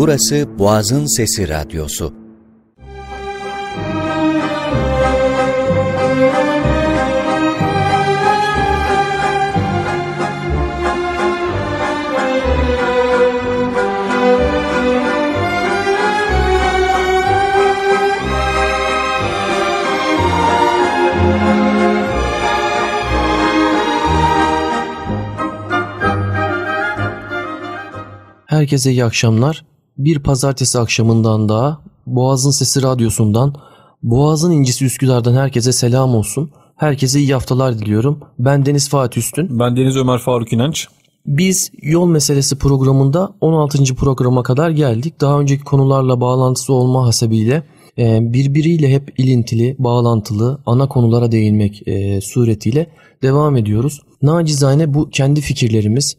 Burası Boğaz'ın Sesi Radyosu. Herkese iyi akşamlar. Bir pazartesi akşamından daha Boğaz'ın Sesi Radyosu'ndan Boğaz'ın incisi Üsküdar'dan herkese selam olsun. Herkese iyi haftalar diliyorum. Ben Deniz Fatih Üstün. Ben Deniz Ömer Faruk İnanç. Biz Yol Meselesi programında 16. programa kadar geldik. Daha önceki konularla bağlantısı olma hasebiyle e, birbiriyle hep ilintili, bağlantılı ana konulara değinmek e, suretiyle devam ediyoruz. Nacizane bu kendi fikirlerimiz,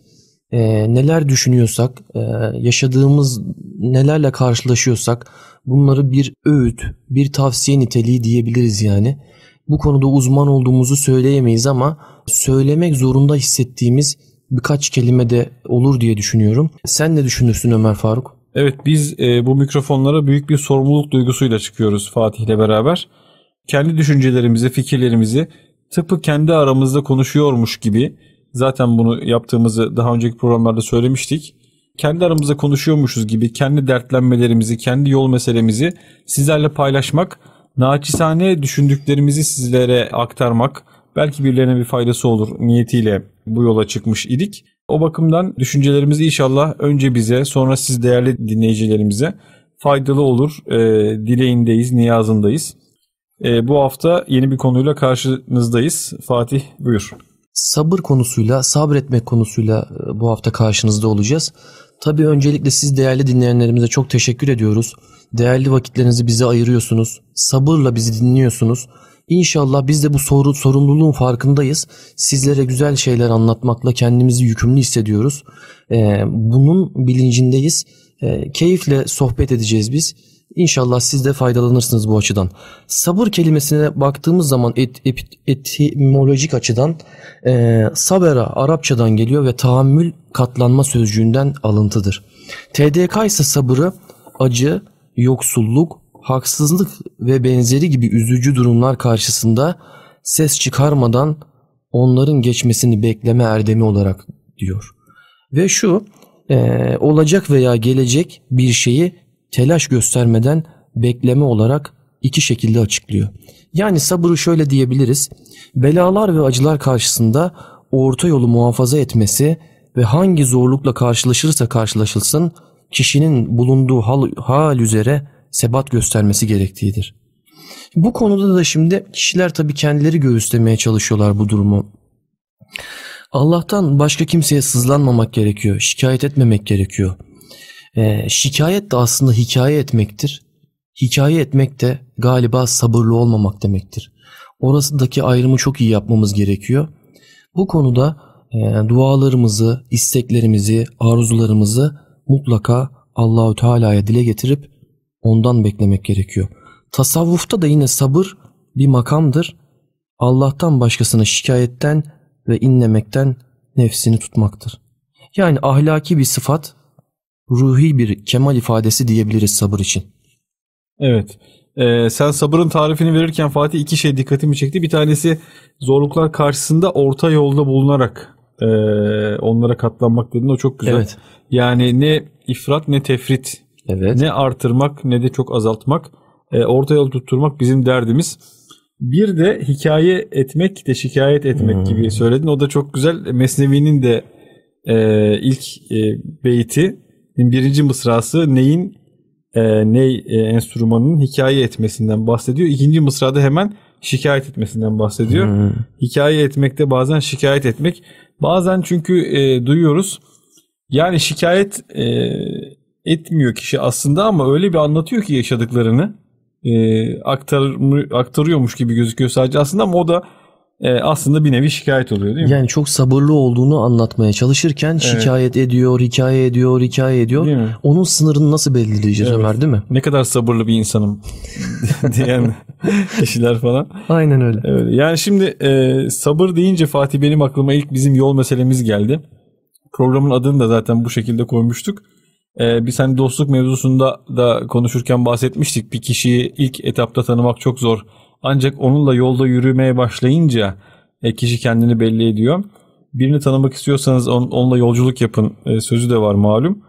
e, neler düşünüyorsak, e, yaşadığımız nelerle karşılaşıyorsak bunları bir öğüt, bir tavsiye niteliği diyebiliriz yani. Bu konuda uzman olduğumuzu söyleyemeyiz ama söylemek zorunda hissettiğimiz birkaç kelime de olur diye düşünüyorum. Sen ne düşünürsün Ömer Faruk? Evet biz e, bu mikrofonlara büyük bir sorumluluk duygusuyla çıkıyoruz Fatih ile beraber. Kendi düşüncelerimizi, fikirlerimizi tıpkı kendi aramızda konuşuyormuş gibi Zaten bunu yaptığımızı daha önceki programlarda söylemiştik. Kendi aramızda konuşuyormuşuz gibi kendi dertlenmelerimizi, kendi yol meselemizi sizlerle paylaşmak, naçizane düşündüklerimizi sizlere aktarmak, belki birilerine bir faydası olur niyetiyle bu yola çıkmış idik. O bakımdan düşüncelerimizi inşallah önce bize sonra siz değerli dinleyicilerimize faydalı olur. E, dileğindeyiz, niyazındayız. E, bu hafta yeni bir konuyla karşınızdayız. Fatih buyur sabır konusuyla, sabretmek konusuyla e, bu hafta karşınızda olacağız. Tabii öncelikle siz değerli dinleyenlerimize çok teşekkür ediyoruz. Değerli vakitlerinizi bize ayırıyorsunuz. Sabırla bizi dinliyorsunuz. İnşallah biz de bu soru, sorumluluğun farkındayız. Sizlere güzel şeyler anlatmakla kendimizi yükümlü hissediyoruz. Ee, bunun bilincindeyiz. Ee, keyifle sohbet edeceğiz biz. İnşallah siz de faydalanırsınız bu açıdan. Sabır kelimesine baktığımız zaman et, et, etimolojik açıdan e, sabera Arapçadan geliyor ve tahammül katlanma sözcüğünden alıntıdır. TDK ise sabırı acı, yoksulluk, haksızlık ve benzeri gibi üzücü durumlar karşısında ses çıkarmadan onların geçmesini bekleme erdemi olarak diyor. Ve şu e, olacak veya gelecek bir şeyi telaş göstermeden bekleme olarak iki şekilde açıklıyor. Yani sabırı şöyle diyebiliriz. Belalar ve acılar karşısında orta yolu muhafaza etmesi ve hangi zorlukla karşılaşırsa karşılaşılsın kişinin bulunduğu hal, hal üzere sebat göstermesi gerektiğidir. Bu konuda da şimdi kişiler tabii kendileri göğüslemeye çalışıyorlar bu durumu. Allah'tan başka kimseye sızlanmamak gerekiyor, şikayet etmemek gerekiyor. Ee, şikayet de aslında hikaye etmektir. Hikaye etmek de galiba sabırlı olmamak demektir. Orasındaki ayrımı çok iyi yapmamız gerekiyor. Bu konuda e, dualarımızı, isteklerimizi, arzularımızı mutlaka Allahü Teala'ya dile getirip ondan beklemek gerekiyor. Tasavvufta da yine sabır bir makamdır. Allah'tan başkasına şikayetten ve inlemekten nefsini tutmaktır. Yani ahlaki bir sıfat ruhi bir kemal ifadesi diyebiliriz sabır için. Evet. Ee, sen sabırın tarifini verirken Fatih iki şey dikkatimi çekti. Bir tanesi zorluklar karşısında orta yolda bulunarak e, onlara katlanmak dedin. O çok güzel. Evet. Yani ne ifrat ne tefrit. Evet. Ne artırmak ne de çok azaltmak. E, orta yol tutturmak bizim derdimiz. Bir de hikaye etmek de şikayet etmek hmm. gibi söyledin. O da çok güzel. Mesnevi'nin de e, ilk e, beyti birinci mısrası neyin e, ney e, enstrümanının hikaye etmesinden bahsediyor. İkinci mısrada hemen şikayet etmesinden bahsediyor. Hmm. Hikaye etmekte bazen şikayet etmek. Bazen çünkü e, duyuyoruz. Yani şikayet e, etmiyor kişi aslında ama öyle bir anlatıyor ki yaşadıklarını e, aktar, aktarıyormuş gibi gözüküyor sadece aslında ama o da e, aslında bir nevi şikayet oluyor değil mi? Yani çok sabırlı olduğunu anlatmaya çalışırken evet. şikayet ediyor, hikaye ediyor, hikaye ediyor. Değil mi? Onun sınırını nasıl belirleyeceğiz evet. Ömer değil mi? Ne kadar sabırlı bir insanım diyen kişiler falan. Aynen öyle. Evet. Yani şimdi e, sabır deyince Fatih benim aklıma ilk bizim yol meselemiz geldi. Programın adını da zaten bu şekilde koymuştuk. Ee, biz hani dostluk mevzusunda da konuşurken bahsetmiştik. Bir kişiyi ilk etapta tanımak çok zor. Ancak onunla yolda yürümeye başlayınca e, kişi kendini belli ediyor. Birini tanımak istiyorsanız on, onunla yolculuk yapın e, sözü de var malum.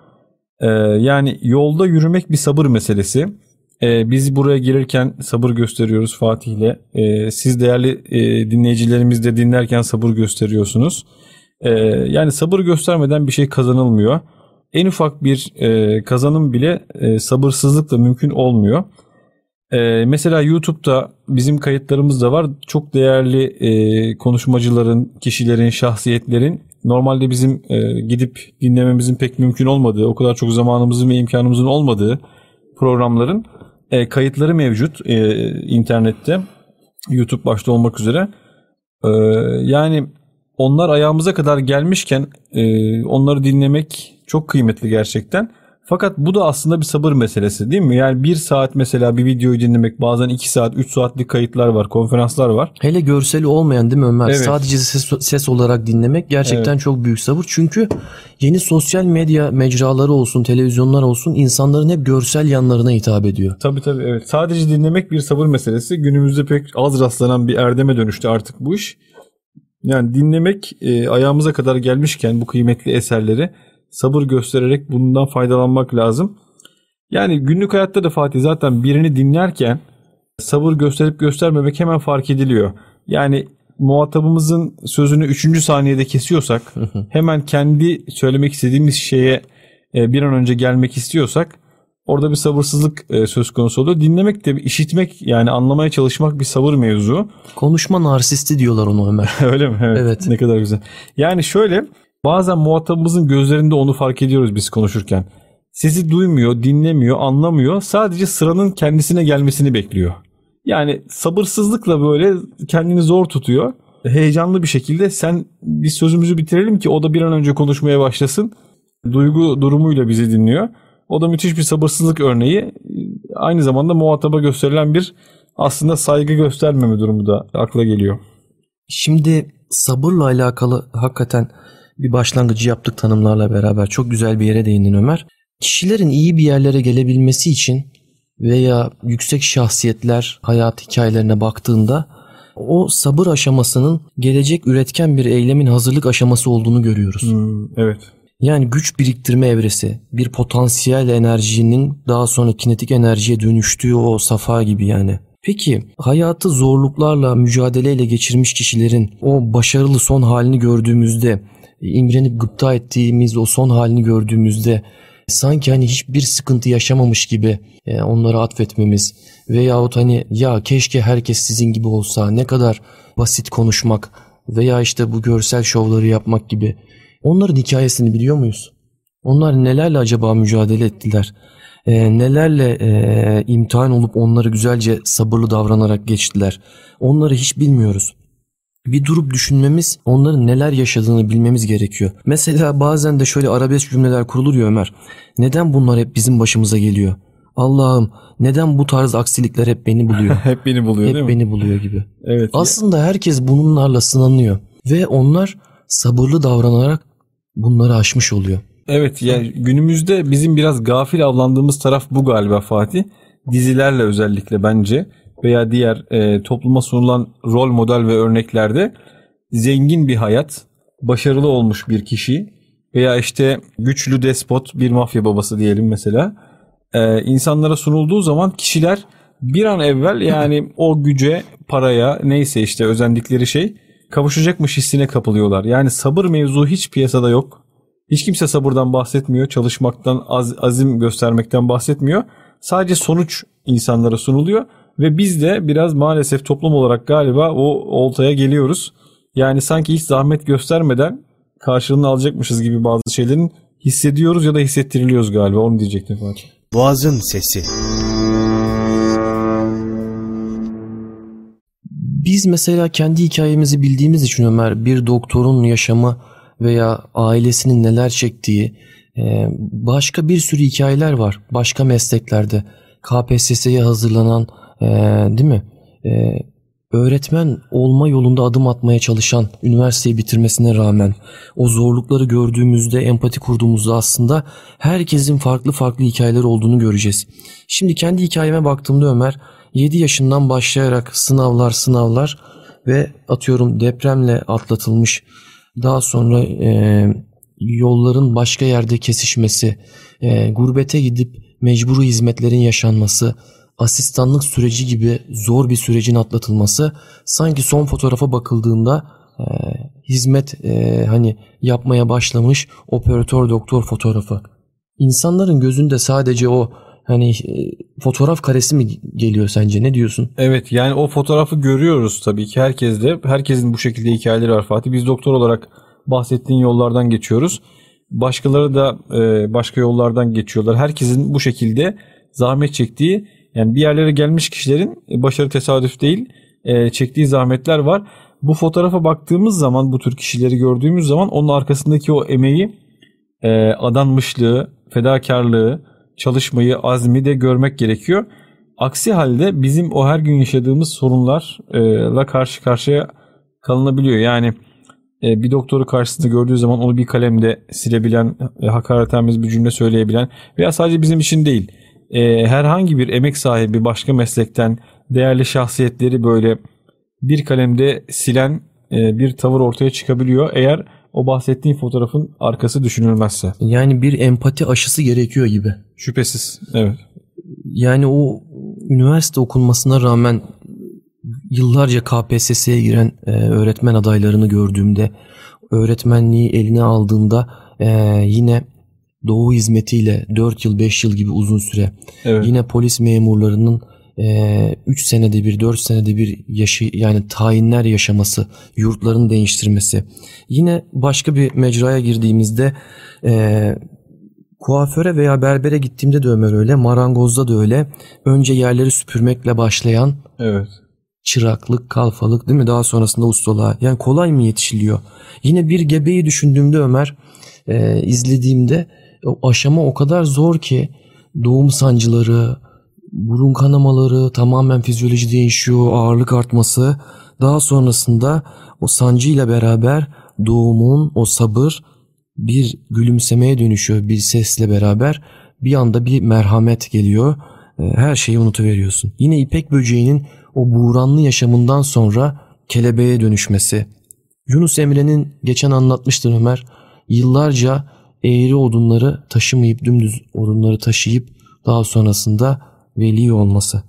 E, yani yolda yürümek bir sabır meselesi. Biz buraya gelirken sabır gösteriyoruz Fatih ile. E, siz değerli dinleyicilerimiz de dinlerken sabır gösteriyorsunuz. Yani sabır göstermeden bir şey kazanılmıyor. En ufak bir kazanım bile sabırsızlıkla mümkün olmuyor. Ee, mesela YouTube'da bizim kayıtlarımız da var. Çok değerli e, konuşmacıların, kişilerin, şahsiyetlerin normalde bizim e, gidip dinlememizin pek mümkün olmadığı, o kadar çok zamanımızın ve imkanımızın olmadığı programların e, kayıtları mevcut e, internette. YouTube başta olmak üzere. E, yani onlar ayağımıza kadar gelmişken e, onları dinlemek çok kıymetli gerçekten. Fakat bu da aslında bir sabır meselesi değil mi? Yani bir saat mesela bir videoyu dinlemek bazen iki saat, üç saatlik kayıtlar var, konferanslar var. Hele görseli olmayan değil mi Ömer? Evet. Sadece ses, ses olarak dinlemek gerçekten evet. çok büyük sabır. Çünkü yeni sosyal medya mecraları olsun, televizyonlar olsun insanların hep görsel yanlarına hitap ediyor. Tabii tabii evet. Sadece dinlemek bir sabır meselesi. Günümüzde pek az rastlanan bir erdeme dönüştü artık bu iş. Yani dinlemek e, ayağımıza kadar gelmişken bu kıymetli eserleri sabır göstererek bundan faydalanmak lazım. Yani günlük hayatta da Fatih zaten birini dinlerken sabır gösterip göstermemek hemen fark ediliyor. Yani muhatabımızın sözünü 3. saniyede kesiyorsak hemen kendi söylemek istediğimiz şeye e, bir an önce gelmek istiyorsak orada bir sabırsızlık e, söz konusu oluyor. Dinlemek de işitmek yani anlamaya çalışmak bir sabır mevzu. Konuşma narsisti diyorlar onu Ömer. Öyle mi? Evet. evet. Ne kadar güzel. Yani şöyle Bazen muhatabımızın gözlerinde onu fark ediyoruz biz konuşurken. Sesi duymuyor, dinlemiyor, anlamıyor. Sadece sıranın kendisine gelmesini bekliyor. Yani sabırsızlıkla böyle kendini zor tutuyor. Heyecanlı bir şekilde sen biz sözümüzü bitirelim ki o da bir an önce konuşmaya başlasın. Duygu durumuyla bizi dinliyor. O da müthiş bir sabırsızlık örneği. Aynı zamanda muhataba gösterilen bir aslında saygı göstermeme durumu da akla geliyor. Şimdi sabırla alakalı hakikaten bir başlangıcı yaptık tanımlarla beraber. Çok güzel bir yere değindin Ömer. Kişilerin iyi bir yerlere gelebilmesi için veya yüksek şahsiyetler hayat hikayelerine baktığında o sabır aşamasının gelecek üretken bir eylemin hazırlık aşaması olduğunu görüyoruz. Hmm, evet. Yani güç biriktirme evresi, bir potansiyel enerjinin daha sonra kinetik enerjiye dönüştüğü o safa gibi yani. Peki hayatı zorluklarla mücadeleyle geçirmiş kişilerin o başarılı son halini gördüğümüzde imrenip gıpta ettiğimiz o son halini gördüğümüzde sanki hani hiçbir sıkıntı yaşamamış gibi e, onları atfetmemiz veyahut hani ya keşke herkes sizin gibi olsa ne kadar basit konuşmak veya işte bu görsel şovları yapmak gibi onların hikayesini biliyor muyuz? Onlar nelerle acaba mücadele ettiler? E, nelerle e, imtihan olup onları güzelce sabırlı davranarak geçtiler? Onları hiç bilmiyoruz bir durup düşünmemiz, onların neler yaşadığını bilmemiz gerekiyor. Mesela bazen de şöyle arabesk cümleler kurulur ya Ömer. Neden bunlar hep bizim başımıza geliyor? Allah'ım neden bu tarz aksilikler hep beni buluyor? hep beni buluyor hep değil mi? beni buluyor gibi. Evet. Aslında ya. herkes bunlarla sınanıyor ve onlar sabırlı davranarak bunları aşmış oluyor. Evet yani günümüzde bizim biraz gafil avlandığımız taraf bu galiba Fatih. Dizilerle özellikle bence veya diğer e, topluma sunulan rol model ve örneklerde zengin bir hayat, başarılı olmuş bir kişi veya işte güçlü despot bir mafya babası diyelim mesela e, insanlara sunulduğu zaman kişiler bir an evvel yani o güce, paraya neyse işte özendikleri şey kavuşacakmış hissine kapılıyorlar. Yani sabır mevzu hiç piyasada yok. Hiç kimse sabırdan bahsetmiyor, çalışmaktan, az, azim göstermekten bahsetmiyor. Sadece sonuç insanlara sunuluyor ve biz de biraz maalesef toplum olarak galiba o oltaya geliyoruz. Yani sanki hiç zahmet göstermeden karşılığını alacakmışız gibi bazı şeylerin hissediyoruz ya da hissettiriliyoruz galiba. Onu diyecektim Fatih. Boğazın sesi. Biz mesela kendi hikayemizi bildiğimiz için Ömer bir doktorun yaşamı veya ailesinin neler çektiği e, başka bir sürü hikayeler var. Başka mesleklerde KPSS'ye hazırlanan ee, değil mi? Ee, öğretmen olma yolunda adım atmaya çalışan, üniversiteyi bitirmesine rağmen o zorlukları gördüğümüzde, empati kurduğumuzda aslında herkesin farklı farklı hikayeler olduğunu göreceğiz. Şimdi kendi hikayeme baktığımda Ömer 7 yaşından başlayarak sınavlar sınavlar ve atıyorum depremle atlatılmış daha sonra e, yolların başka yerde kesişmesi, e, gurbete gidip mecburi hizmetlerin yaşanması, asistanlık süreci gibi zor bir sürecin atlatılması sanki son fotoğrafa bakıldığında e, hizmet e, hani yapmaya başlamış operatör doktor fotoğrafı. İnsanların gözünde sadece o hani e, fotoğraf karesi mi geliyor sence ne diyorsun? Evet yani o fotoğrafı görüyoruz tabii ki herkes de herkesin bu şekilde hikayeleri var Fatih. Biz doktor olarak bahsettiğin yollardan geçiyoruz. Başkaları da e, başka yollardan geçiyorlar. Herkesin bu şekilde zahmet çektiği yani bir yerlere gelmiş kişilerin başarı tesadüf değil e, çektiği zahmetler var. Bu fotoğrafa baktığımız zaman bu tür kişileri gördüğümüz zaman onun arkasındaki o emeği, e, adanmışlığı, fedakarlığı, çalışmayı, azmi de görmek gerekiyor. Aksi halde bizim o her gün yaşadığımız sorunlarla karşı karşıya kalınabiliyor. Yani bir doktoru karşısında gördüğü zaman onu bir kalemde silebilen, hakaretamiz bir cümle söyleyebilen veya sadece bizim için değil e, herhangi bir emek sahibi başka meslekten değerli şahsiyetleri böyle bir kalemde silen e, bir tavır ortaya çıkabiliyor. Eğer o bahsettiğin fotoğrafın arkası düşünülmezse. Yani bir empati aşısı gerekiyor gibi. Şüphesiz. Evet. Yani o üniversite okunmasına rağmen yıllarca KPSS'ye giren e, öğretmen adaylarını gördüğümde öğretmenliği eline aldığında e, yine Doğu hizmetiyle 4 yıl 5 yıl gibi uzun süre. Evet. Yine polis memurlarının 3 e, senede bir 4 senede bir yaşı yani tayinler yaşaması, yurtların değiştirmesi. Yine başka bir mecraya girdiğimizde e, kuaföre veya berbere gittiğimde de Ömer öyle, marangozda da öyle. Önce yerleri süpürmekle başlayan evet. çıraklık, kalfalık değil mi? Daha sonrasında ustalığa. Yani kolay mı yetişiliyor? Yine bir gebeyi düşündüğümde Ömer e, izlediğimde aşama o kadar zor ki doğum sancıları, burun kanamaları, tamamen fizyoloji değişiyor, ağırlık artması. Daha sonrasında o sancıyla beraber doğumun o sabır bir gülümsemeye dönüşüyor bir sesle beraber. Bir anda bir merhamet geliyor. Ee, her şeyi unutuveriyorsun. Yine ipek böceğinin o buğranlı yaşamından sonra kelebeğe dönüşmesi. Yunus Emre'nin geçen anlatmıştır Ömer. Yıllarca eğri odunları taşımayıp dümdüz odunları taşıyıp daha sonrasında veli olması.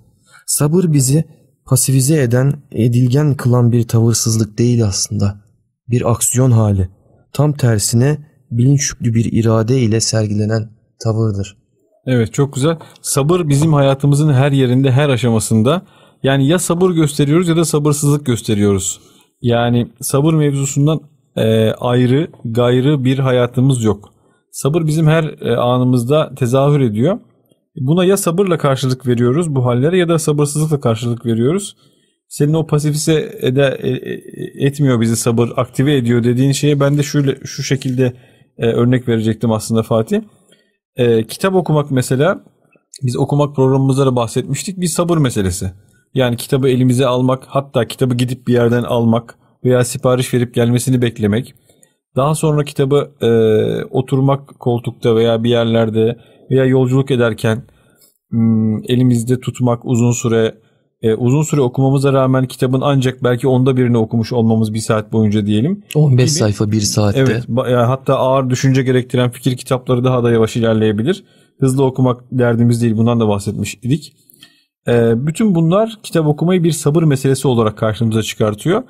Sabır bizi pasifize eden, edilgen kılan bir tavırsızlık değil aslında. Bir aksiyon hali. Tam tersine bilinç yüklü bir irade ile sergilenen tavırdır. Evet çok güzel. Sabır bizim hayatımızın her yerinde, her aşamasında. Yani ya sabır gösteriyoruz ya da sabırsızlık gösteriyoruz. Yani sabır mevzusundan e, ayrı, gayrı bir hayatımız yok. Sabır bizim her e, anımızda tezahür ediyor. Buna ya sabırla karşılık veriyoruz bu hallere ya da sabırsızlıkla karşılık veriyoruz. Senin o pasifize ede, e, e, etmiyor bizi sabır, aktive ediyor dediğin şeye ben de şöyle şu şekilde örnek verecektim aslında Fatih. Kitap okumak mesela biz okumak programımızda da bahsetmiştik bir sabır meselesi. Yani kitabı elimize almak hatta kitabı gidip bir yerden almak veya sipariş verip gelmesini beklemek daha sonra kitabı e, oturmak koltukta veya bir yerlerde veya yolculuk ederken hmm, elimizde tutmak uzun süre e, uzun süre okumamıza rağmen kitabın ancak belki onda birini okumuş olmamız bir saat boyunca diyelim. 15 gibi. sayfa bir saatte. Evet yani hatta ağır düşünce gerektiren fikir kitapları daha da yavaş ilerleyebilir. Hızlı okumak derdimiz değil bundan da bahsetmiş idik. E, bütün bunlar kitap okumayı bir sabır meselesi olarak karşımıza çıkartıyor.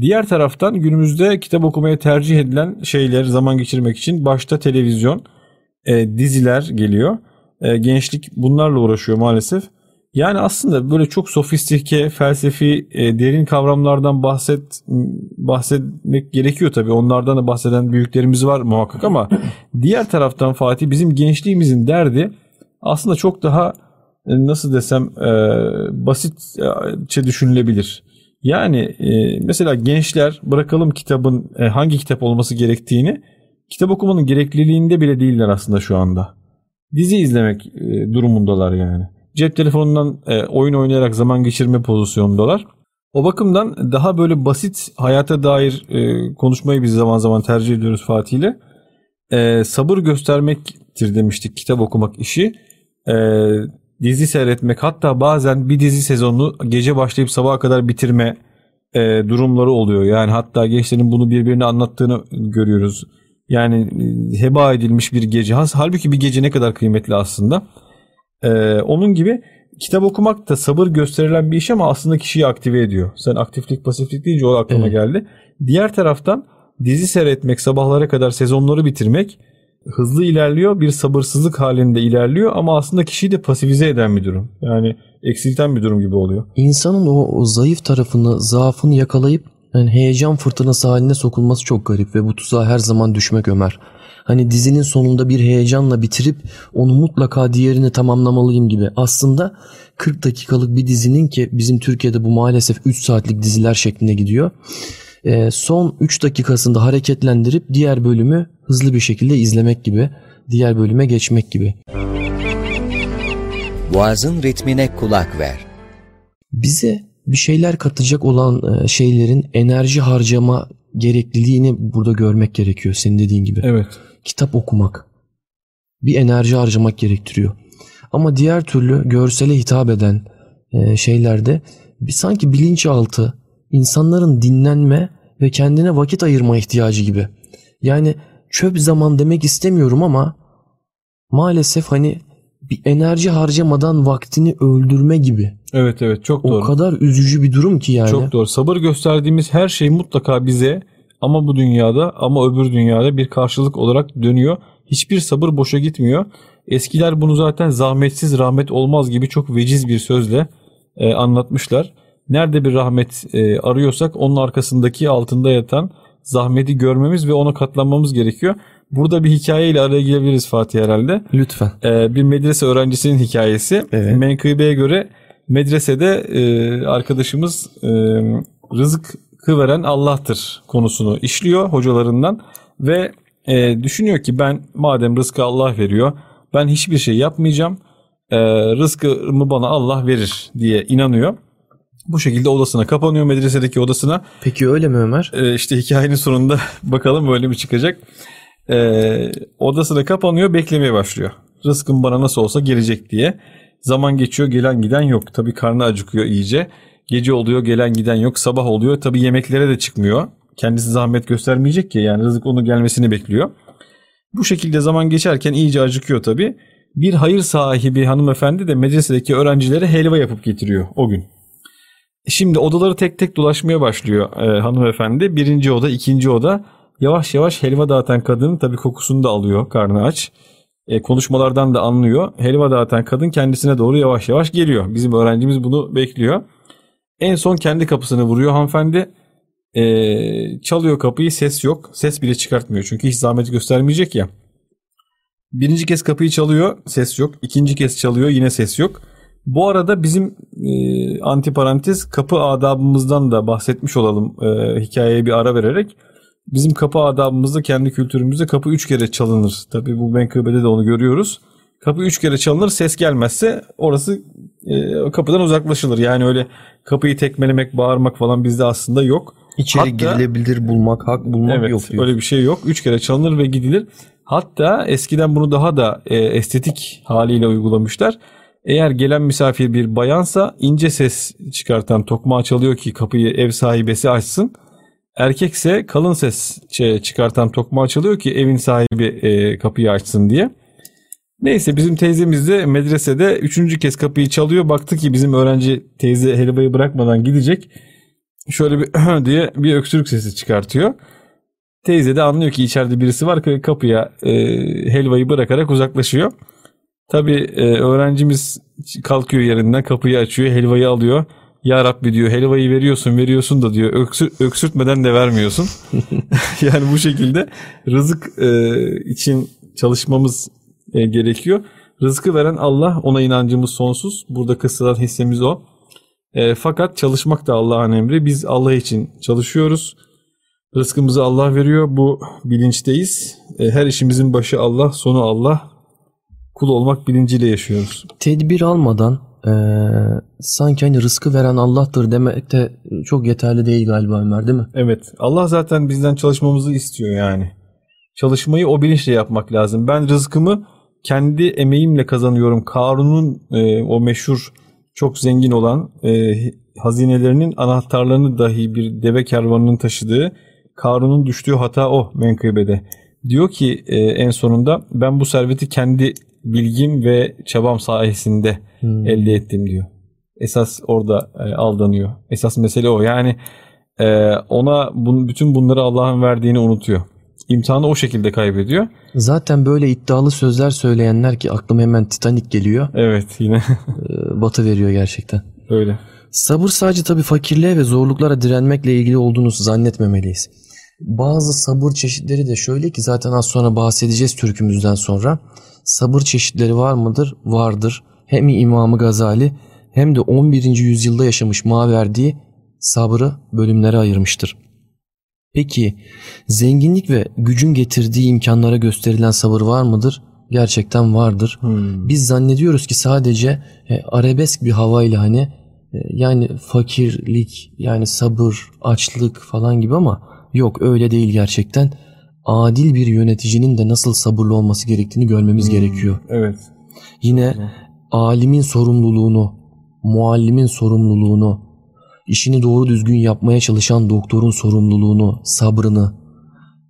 Diğer taraftan günümüzde kitap okumaya tercih edilen şeyler zaman geçirmek için başta televizyon, e, diziler geliyor. E, gençlik bunlarla uğraşıyor maalesef. Yani aslında böyle çok sofistike, felsefi, e, derin kavramlardan bahset bahsetmek gerekiyor tabii. Onlardan da bahseden büyüklerimiz var muhakkak ama diğer taraftan Fatih bizim gençliğimizin derdi aslında çok daha e, nasıl desem e, basitçe düşünülebilir. Yani e, mesela gençler bırakalım kitabın e, hangi kitap olması gerektiğini kitap okumanın gerekliliğinde bile değiller aslında şu anda. Dizi izlemek e, durumundalar yani. Cep telefonundan e, oyun oynayarak zaman geçirme pozisyonundalar. O bakımdan daha böyle basit hayata dair e, konuşmayı biz zaman zaman tercih ediyoruz Fatih ile. E, sabır göstermektir demiştik kitap okumak işi. E, dizi seyretmek hatta bazen bir dizi sezonunu gece başlayıp sabaha kadar bitirme e, durumları oluyor. Yani hatta gençlerin bunu birbirine anlattığını görüyoruz. Yani e, heba edilmiş bir gece. Halbuki bir gece ne kadar kıymetli aslında. E, onun gibi kitap okumak da sabır gösterilen bir iş ama aslında kişiyi aktive ediyor. Sen aktiflik pasiflik deyince o aklıma evet. geldi. Diğer taraftan dizi seyretmek, sabahlara kadar sezonları bitirmek hızlı ilerliyor. Bir sabırsızlık halinde ilerliyor ama aslında kişiyi de pasifize eden bir durum. Yani eksilten bir durum gibi oluyor. İnsanın o, o zayıf tarafını, zaafını yakalayıp yani heyecan fırtınası haline sokulması çok garip ve bu tuzağa her zaman düşmek Ömer. Hani dizinin sonunda bir heyecanla bitirip onu mutlaka diğerini tamamlamalıyım gibi. Aslında 40 dakikalık bir dizinin ki bizim Türkiye'de bu maalesef 3 saatlik diziler şeklinde gidiyor. E, son 3 dakikasında hareketlendirip diğer bölümü hızlı bir şekilde izlemek gibi, diğer bölüme geçmek gibi. Boğazın ritmine kulak ver. Bize bir şeyler katacak olan e, şeylerin enerji harcama gerekliliğini burada görmek gerekiyor senin dediğin gibi. Evet. Kitap okumak bir enerji harcamak gerektiriyor. Ama diğer türlü görsele hitap eden e, şeylerde bir sanki bilinçaltı insanların dinlenme ve kendine vakit ayırma ihtiyacı gibi. Yani çöp zaman demek istemiyorum ama maalesef hani bir enerji harcamadan vaktini öldürme gibi. Evet evet çok doğru. O kadar üzücü bir durum ki yani. Çok doğru. Sabır gösterdiğimiz her şey mutlaka bize ama bu dünyada ama öbür dünyada bir karşılık olarak dönüyor. Hiçbir sabır boşa gitmiyor. Eskiler bunu zaten zahmetsiz rahmet olmaz gibi çok veciz bir sözle e, anlatmışlar. Nerede bir rahmet e, arıyorsak onun arkasındaki altında yatan zahmeti görmemiz ve ona katlanmamız gerekiyor. Burada bir hikayeyle araya girebiliriz Fatih herhalde. Lütfen. Ee, bir medrese öğrencisinin hikayesi. Evet. Menkıbe'ye göre medresede e, arkadaşımız e, rızkı veren Allah'tır konusunu işliyor hocalarından ve e, düşünüyor ki ben madem rızkı Allah veriyor ben hiçbir şey yapmayacağım e, rızkımı bana Allah verir diye inanıyor. Bu şekilde odasına kapanıyor medresedeki odasına. Peki öyle mi Ömer? Ee, işte hikayenin sonunda bakalım böyle mi çıkacak. Ee, odasına kapanıyor beklemeye başlıyor. Rızkım bana nasıl olsa gelecek diye. Zaman geçiyor gelen giden yok. Tabii karnı acıkıyor iyice. Gece oluyor gelen giden yok. Sabah oluyor tabii yemeklere de çıkmıyor. Kendisi zahmet göstermeyecek ki yani rızık onun gelmesini bekliyor. Bu şekilde zaman geçerken iyice acıkıyor tabii. Bir hayır sahibi hanımefendi de medresedeki öğrencilere helva yapıp getiriyor o gün. Şimdi odaları tek tek dolaşmaya başlıyor e, hanımefendi. Birinci oda, ikinci oda. Yavaş yavaş helva dağıtan kadın tabii kokusunu da alıyor karnı aç. E, konuşmalardan da anlıyor. Helva dağıtan kadın kendisine doğru yavaş yavaş geliyor. Bizim öğrencimiz bunu bekliyor. En son kendi kapısını vuruyor hanımefendi. E, çalıyor kapıyı ses yok. Ses bile çıkartmıyor çünkü hiç zahmet göstermeyecek ya. Birinci kez kapıyı çalıyor ses yok. İkinci kez çalıyor yine ses yok. Bu arada bizim e, antiparantez kapı adabımızdan da bahsetmiş olalım e, hikayeye bir ara vererek. Bizim kapı adabımızda kendi kültürümüzde kapı üç kere çalınır. Tabii bu menkıbede de onu görüyoruz. Kapı üç kere çalınır ses gelmezse orası e, kapıdan uzaklaşılır. Yani öyle kapıyı tekmelemek, bağırmak falan bizde aslında yok. İçeri Hatta, girilebilir bulmak, hak bulmak evet, yok. Evet öyle bir şey yok. Üç kere çalınır ve gidilir. Hatta eskiden bunu daha da e, estetik haliyle uygulamışlar. Eğer gelen misafir bir bayansa ince ses çıkartan tokmağı çalıyor ki kapıyı ev sahibesi açsın. Erkekse kalın ses çıkartan tokmağı çalıyor ki evin sahibi e, kapıyı açsın diye. Neyse bizim teyzemiz de medresede üçüncü kez kapıyı çalıyor. Baktı ki bizim öğrenci teyze helvayı bırakmadan gidecek. Şöyle bir diye bir öksürük sesi çıkartıyor. Teyze de anlıyor ki içeride birisi var kapıya e, helvayı bırakarak uzaklaşıyor. Tabii e, öğrencimiz kalkıyor yerinden kapıyı açıyor helvayı alıyor. Ya Rabbi diyor helvayı veriyorsun veriyorsun da diyor öksür, öksürtmeden de vermiyorsun. yani bu şekilde rızık e, için çalışmamız e, gerekiyor. Rızkı veren Allah ona inancımız sonsuz. Burada kıssadan hissemiz o. E, fakat çalışmak da Allah'ın emri. Biz Allah için çalışıyoruz. Rızkımızı Allah veriyor. Bu bilinçteyiz. E, her işimizin başı Allah, sonu Allah kul olmak bilinciyle yaşıyoruz. Tedbir almadan e, sanki hani rızkı veren Allah'tır demek de çok yeterli değil galiba Ömer değil mi? Evet. Allah zaten bizden çalışmamızı istiyor yani. Çalışmayı o bilinçle yapmak lazım. Ben rızkımı kendi emeğimle kazanıyorum. Karun'un e, o meşhur çok zengin olan e, hazinelerinin anahtarlarını dahi bir deve kervanının taşıdığı Karun'un düştüğü hata o menkıbede. Diyor ki e, en sonunda ben bu serveti kendi bilgim ve çabam sayesinde hmm. elde ettim diyor. Esas orada e, aldanıyor. Esas mesele o. Yani e, ona bun, bütün bunları Allah'ın verdiğini unutuyor. İmtihanı o şekilde kaybediyor. Zaten böyle iddialı sözler söyleyenler ki aklıma hemen Titanic geliyor. Evet yine. E, batı veriyor gerçekten. Öyle. Sabır sadece tabii fakirliğe ve zorluklara direnmekle ilgili olduğunu zannetmemeliyiz. Bazı sabır çeşitleri de şöyle ki zaten az sonra bahsedeceğiz türkümüzden sonra. Sabır çeşitleri var mıdır? Vardır. Hem İmamı Gazali hem de 11. yüzyılda yaşamış Maverdi sabrı bölümlere ayırmıştır. Peki zenginlik ve gücün getirdiği imkanlara gösterilen sabır var mıdır? Gerçekten vardır. Hmm. Biz zannediyoruz ki sadece e, arabesk bir havayla hani e, yani fakirlik yani sabır, açlık falan gibi ama yok öyle değil gerçekten. Adil bir yöneticinin de nasıl sabırlı olması gerektiğini görmemiz hmm. gerekiyor. Evet. Yine hmm. alimin sorumluluğunu, muallimin sorumluluğunu, işini doğru düzgün yapmaya çalışan doktorun sorumluluğunu, sabrını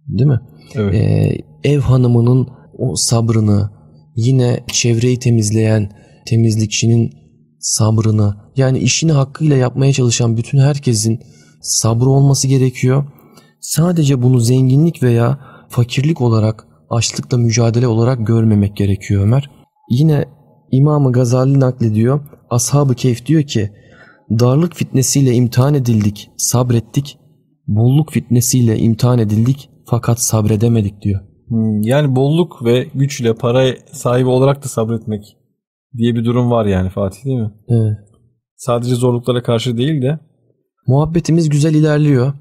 değil mi? Evet. Ee, ev hanımının o sabrını, yine çevreyi temizleyen temizlikçinin sabrını, yani işini hakkıyla yapmaya çalışan bütün herkesin sabrı olması gerekiyor. Sadece bunu zenginlik veya fakirlik olarak, açlıkla mücadele olarak görmemek gerekiyor Ömer. Yine İmam-ı Gazali naklediyor. Ashab-ı Keyf diyor ki Darlık fitnesiyle imtihan edildik, sabrettik. Bolluk fitnesiyle imtihan edildik fakat sabredemedik diyor. Hmm, yani bolluk ve güçle para sahibi olarak da sabretmek diye bir durum var yani Fatih değil mi? Evet. Sadece zorluklara karşı değil de. Muhabbetimiz güzel ilerliyor.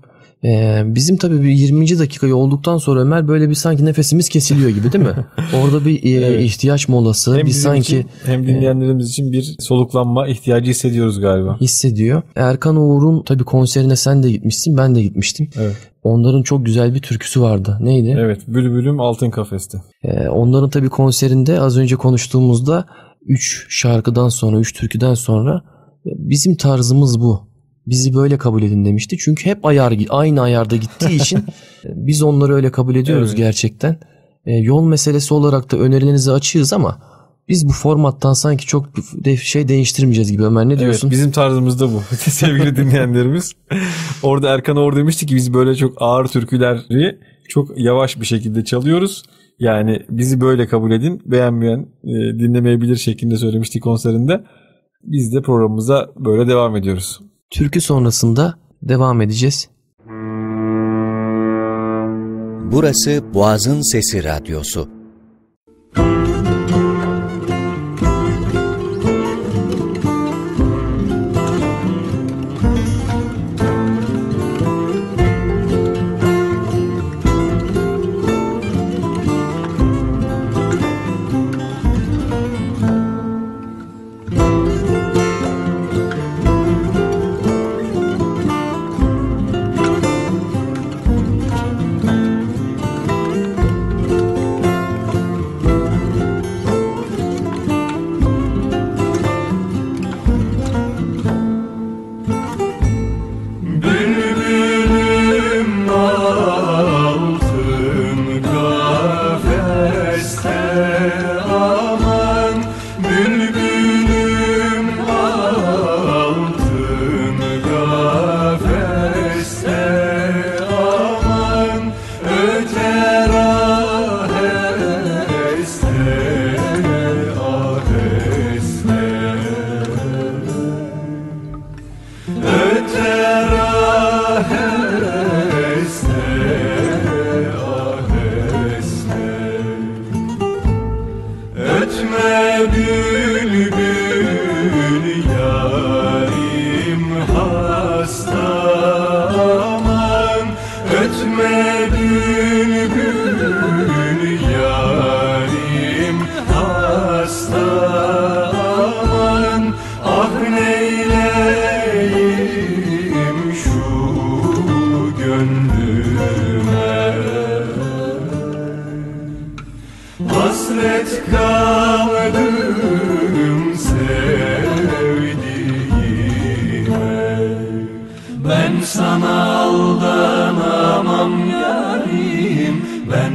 Ee, bizim tabii bir 20. dakikayı olduktan sonra Ömer böyle bir sanki nefesimiz kesiliyor gibi değil mi? Orada bir e, evet. ihtiyaç molası. Hem bir sanki için, hem dinleyenlerimiz e, için bir soluklanma ihtiyacı hissediyoruz galiba. Hissediyor. Erkan Uğur'un tabii konserine sen de gitmişsin, ben de gitmiştim. Evet. Onların çok güzel bir türküsü vardı. Neydi? Evet, Bülbülüm Altın Kafeste. Ee, onların tabii konserinde az önce konuştuğumuzda 3 şarkıdan sonra, 3 türküden sonra e, bizim tarzımız bu bizi böyle kabul edin demişti. Çünkü hep ayar aynı ayarda gittiği için biz onları öyle kabul ediyoruz evet. gerçekten. E, yol meselesi olarak da önerilerinizi açığız ama biz bu formattan sanki çok şey değiştirmeyeceğiz gibi Ömer ne diyorsun? Evet bizim tarzımız da bu sevgili dinleyenlerimiz. Orada Erkan Or demişti ki biz böyle çok ağır türküleri çok yavaş bir şekilde çalıyoruz. Yani bizi böyle kabul edin. Beğenmeyen e, dinlemeyebilir şeklinde söylemişti konserinde. Biz de programımıza böyle devam ediyoruz. Türkü sonrasında devam edeceğiz. Burası Boğaz'ın Sesi Radyosu.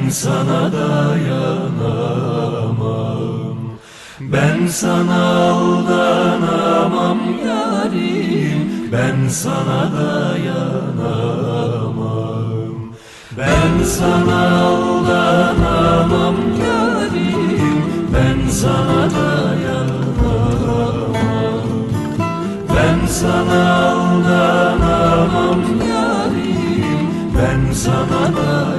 Ben sana dayanamam. Ben sana aldanamam yarim. Ben sana dayanamam. Ben sana aldanamam yarim. Ben sana dayanamam. Ben sana aldanamam yarim. Ben sana dayanamam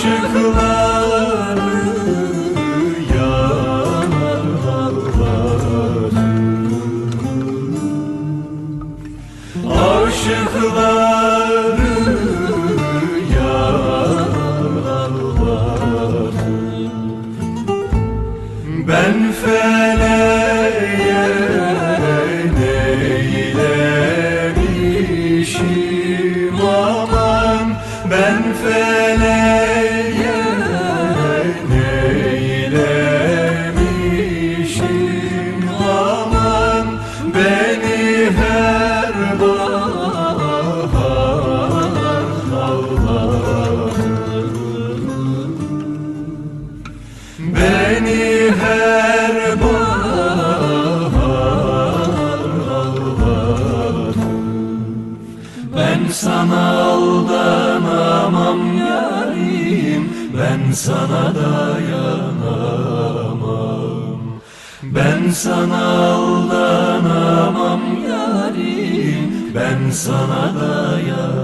aşıklar sana aldanamam yarim. Ben sana dayanamam.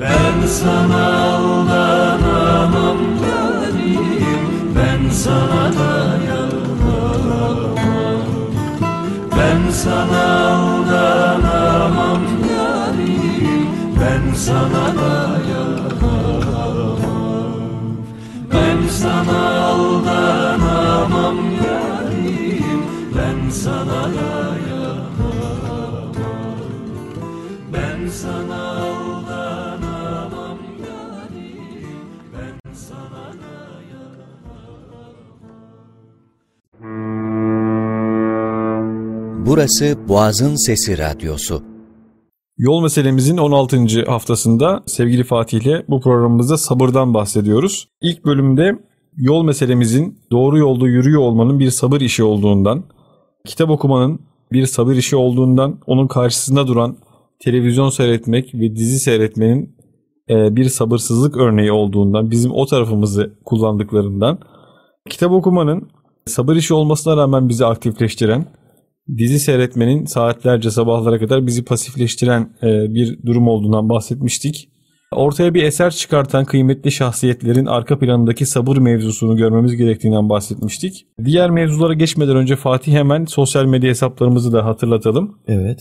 Ben sana aldanamam yarim. Ben sana dayanamam. Ben sana aldanamam yarim. Ben sana dayanamam. Ben sana Burası Boğaz'ın Sesi Radyosu. Yol meselemizin 16. haftasında sevgili Fatih ile bu programımızda sabırdan bahsediyoruz. İlk bölümde yol meselemizin doğru yolda yürüyor olmanın bir sabır işi olduğundan, kitap okumanın bir sabır işi olduğundan, onun karşısında duran televizyon seyretmek ve dizi seyretmenin e, bir sabırsızlık örneği olduğundan, bizim o tarafımızı kullandıklarından, kitap okumanın sabır işi olmasına rağmen bizi aktifleştiren, dizi seyretmenin saatlerce sabahlara kadar bizi pasifleştiren e, bir durum olduğundan bahsetmiştik. Ortaya bir eser çıkartan kıymetli şahsiyetlerin arka planındaki sabır mevzusunu görmemiz gerektiğinden bahsetmiştik. Diğer mevzulara geçmeden önce Fatih hemen sosyal medya hesaplarımızı da hatırlatalım. Evet.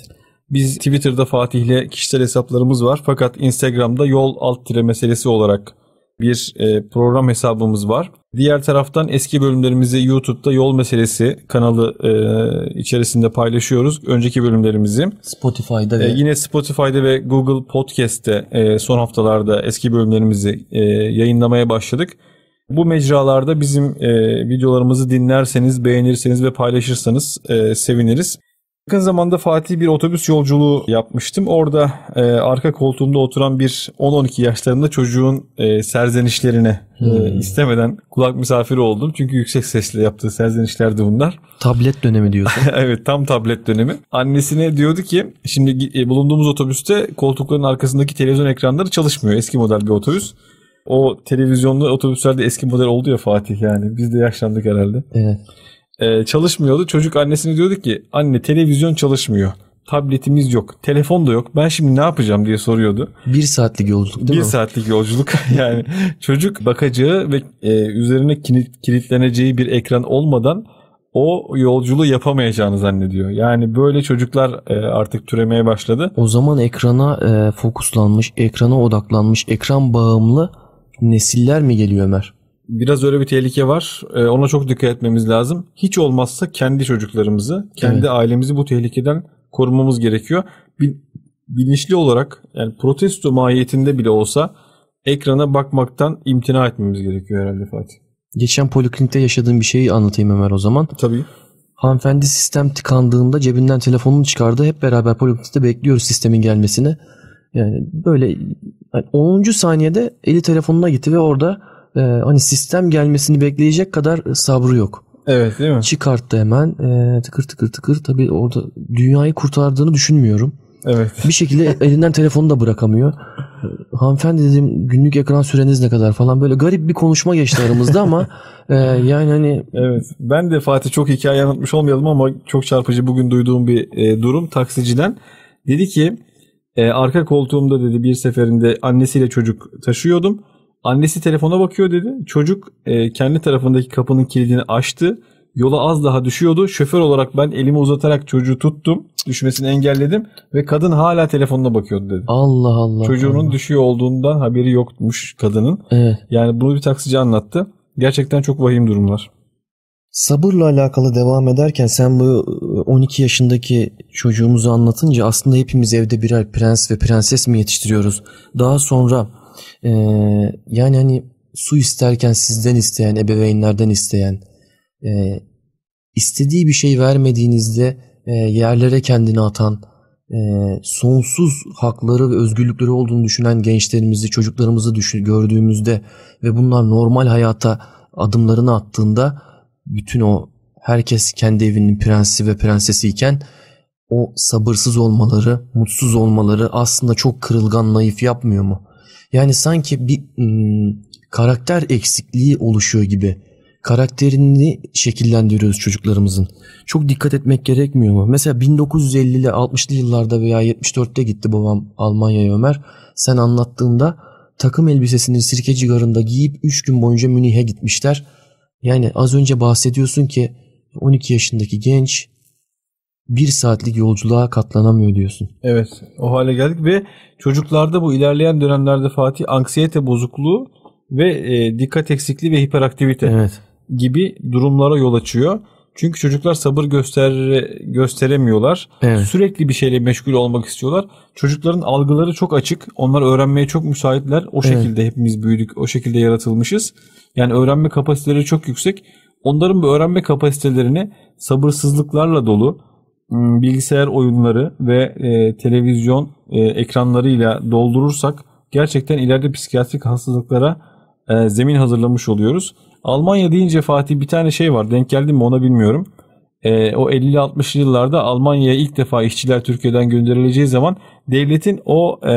Biz Twitter'da Fatih'le kişisel hesaplarımız var fakat Instagram'da yol alt tire meselesi olarak bir e, program hesabımız var. Diğer taraftan eski bölümlerimizi YouTube'da yol meselesi kanalı e, içerisinde paylaşıyoruz. Önceki bölümlerimizi. Spotify'da ve E, yine Spotify'da ve Google Podcast'te e, son haftalarda eski bölümlerimizi e, yayınlamaya başladık. Bu mecralarda bizim e, videolarımızı dinlerseniz, beğenirseniz ve paylaşırsanız e, seviniriz. Yakın zamanda Fatih bir otobüs yolculuğu yapmıştım. Orada e, arka koltuğumda oturan bir 10-12 yaşlarında çocuğun e, serzenişlerine e, istemeden kulak misafiri oldum. Çünkü yüksek sesle yaptığı serzenişlerdi bunlar. Tablet dönemi diyorsun. evet tam tablet dönemi. Annesine diyordu ki şimdi e, bulunduğumuz otobüste koltukların arkasındaki televizyon ekranları çalışmıyor. Eski model bir otobüs. O televizyonlu otobüslerde eski model oldu ya Fatih yani. Biz de yaşlandık herhalde. evet. Ee, çalışmıyordu. Çocuk annesine diyordu ki anne televizyon çalışmıyor. Tabletimiz yok. Telefon da yok. Ben şimdi ne yapacağım diye soruyordu. Bir saatlik yolculuk değil bir mi? saatlik yolculuk yani çocuk bakacağı ve e, üzerine kilit, kilitleneceği bir ekran olmadan o yolculuğu yapamayacağını zannediyor. Yani böyle çocuklar e, artık türemeye başladı. O zaman ekrana e, fokuslanmış, ekrana odaklanmış, ekran bağımlı nesiller mi geliyor Ömer? Biraz öyle bir tehlike var. E, ona çok dikkat etmemiz lazım. Hiç olmazsa kendi çocuklarımızı, kendi Evet. ailemizi bu tehlikeden korumamız gerekiyor. Bil- bilinçli olarak yani protesto mahiyetinde bile olsa ekrana bakmaktan imtina etmemiz gerekiyor herhalde Fatih. Geçen poliklinikte yaşadığım bir şeyi anlatayım Ömer o zaman. Tabii. Hanımefendi sistem tıkandığında cebinden telefonunu çıkardı. Hep beraber poliklinikte bekliyoruz sistemin gelmesini. Yani böyle yani 10. saniyede eli telefonuna gitti ve orada e, hani sistem gelmesini bekleyecek kadar sabrı yok. Evet değil mi? Çıkarttı hemen e, tıkır tıkır tıkır. Tabii orada dünyayı kurtardığını düşünmüyorum. Evet. Bir şekilde elinden telefonu da bırakamıyor. Hanımefendi dedim günlük ekran süreniz ne kadar falan böyle garip bir konuşma geçti aramızda ama e, yani hani Evet. Ben de Fatih çok hikaye anlatmış olmayalım ama çok çarpıcı bugün duyduğum bir e, durum taksiciden. Dedi ki e, arka koltuğumda dedi bir seferinde annesiyle çocuk taşıyordum. Annesi telefona bakıyor dedi. Çocuk e, kendi tarafındaki kapının kilidini açtı. Yola az daha düşüyordu. Şoför olarak ben elimi uzatarak çocuğu tuttum. Düşmesini engelledim ve kadın hala telefonuna bakıyordu dedi. Allah Allah. Çocuğunun Allah. düşüyor olduğundan haberi yokmuş kadının. Evet. Yani bunu bir taksici anlattı. Gerçekten çok vahim durumlar. Sabırla alakalı devam ederken sen bu 12 yaşındaki çocuğumuzu anlatınca aslında hepimiz evde birer prens ve prenses mi yetiştiriyoruz? Daha sonra e, yani hani su isterken sizden isteyen, ebeveynlerden isteyen, e, istediği bir şey vermediğinizde e, yerlere kendini atan, e, sonsuz hakları ve özgürlükleri olduğunu düşünen gençlerimizi, çocuklarımızı düşün, gördüğümüzde ve bunlar normal hayata adımlarını attığında bütün o herkes kendi evinin prensi ve prensesiyken o sabırsız olmaları, mutsuz olmaları aslında çok kırılgan, naif yapmıyor mu? Yani sanki bir ım, karakter eksikliği oluşuyor gibi. Karakterini şekillendiriyoruz çocuklarımızın. Çok dikkat etmek gerekmiyor mu? Mesela 1950'li 60'lı yıllarda veya 74'te gitti babam Almanya'ya Ömer. Sen anlattığında takım elbisesini sirkeci garında giyip 3 gün boyunca Münih'e gitmişler. Yani az önce bahsediyorsun ki 12 yaşındaki genç bir saatlik yolculuğa katlanamıyor diyorsun. Evet o hale geldik ve çocuklarda bu ilerleyen dönemlerde Fatih anksiyete bozukluğu ve e, dikkat eksikliği ve hiperaktivite Evet. gibi durumlara yol açıyor. Çünkü çocuklar sabır göster gösteremiyorlar. Evet. Sürekli bir şeyle meşgul olmak istiyorlar. Çocukların algıları çok açık. Onlar öğrenmeye çok müsaitler. O Evet. şekilde hepimiz büyüdük. O şekilde yaratılmışız. Yani öğrenme kapasiteleri çok yüksek. Onların bu öğrenme kapasitelerini sabırsızlıklarla dolu bilgisayar oyunları ve e, televizyon e, ekranlarıyla doldurursak gerçekten ileride psikiyatrik hastalıklara e, zemin hazırlamış oluyoruz. Almanya deyince Fatih bir tane şey var. Denk geldi mi ona bilmiyorum. E, o 50-60'lı yıllarda Almanya'ya ilk defa işçiler Türkiye'den gönderileceği zaman devletin o e,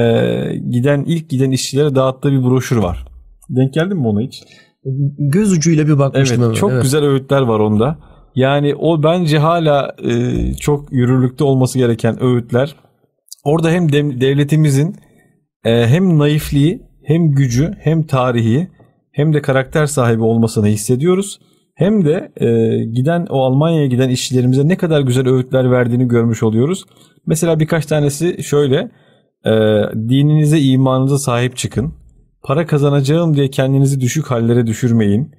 giden ilk giden işçilere dağıttığı bir broşür var. Denk geldi mi ona hiç? Göz ucuyla bir bakmıştım. Evet, çok evet. güzel öğütler var onda. Yani o bence hala e, çok yürürlükte olması gereken öğütler. Orada hem de- devletimizin e, hem naifliği, hem gücü, hem tarihi, hem de karakter sahibi olmasını hissediyoruz. Hem de e, giden o Almanya'ya giden işçilerimize ne kadar güzel öğütler verdiğini görmüş oluyoruz. Mesela birkaç tanesi şöyle. e, dininize, imanınıza sahip çıkın. Para kazanacağım diye kendinizi düşük hallere düşürmeyin.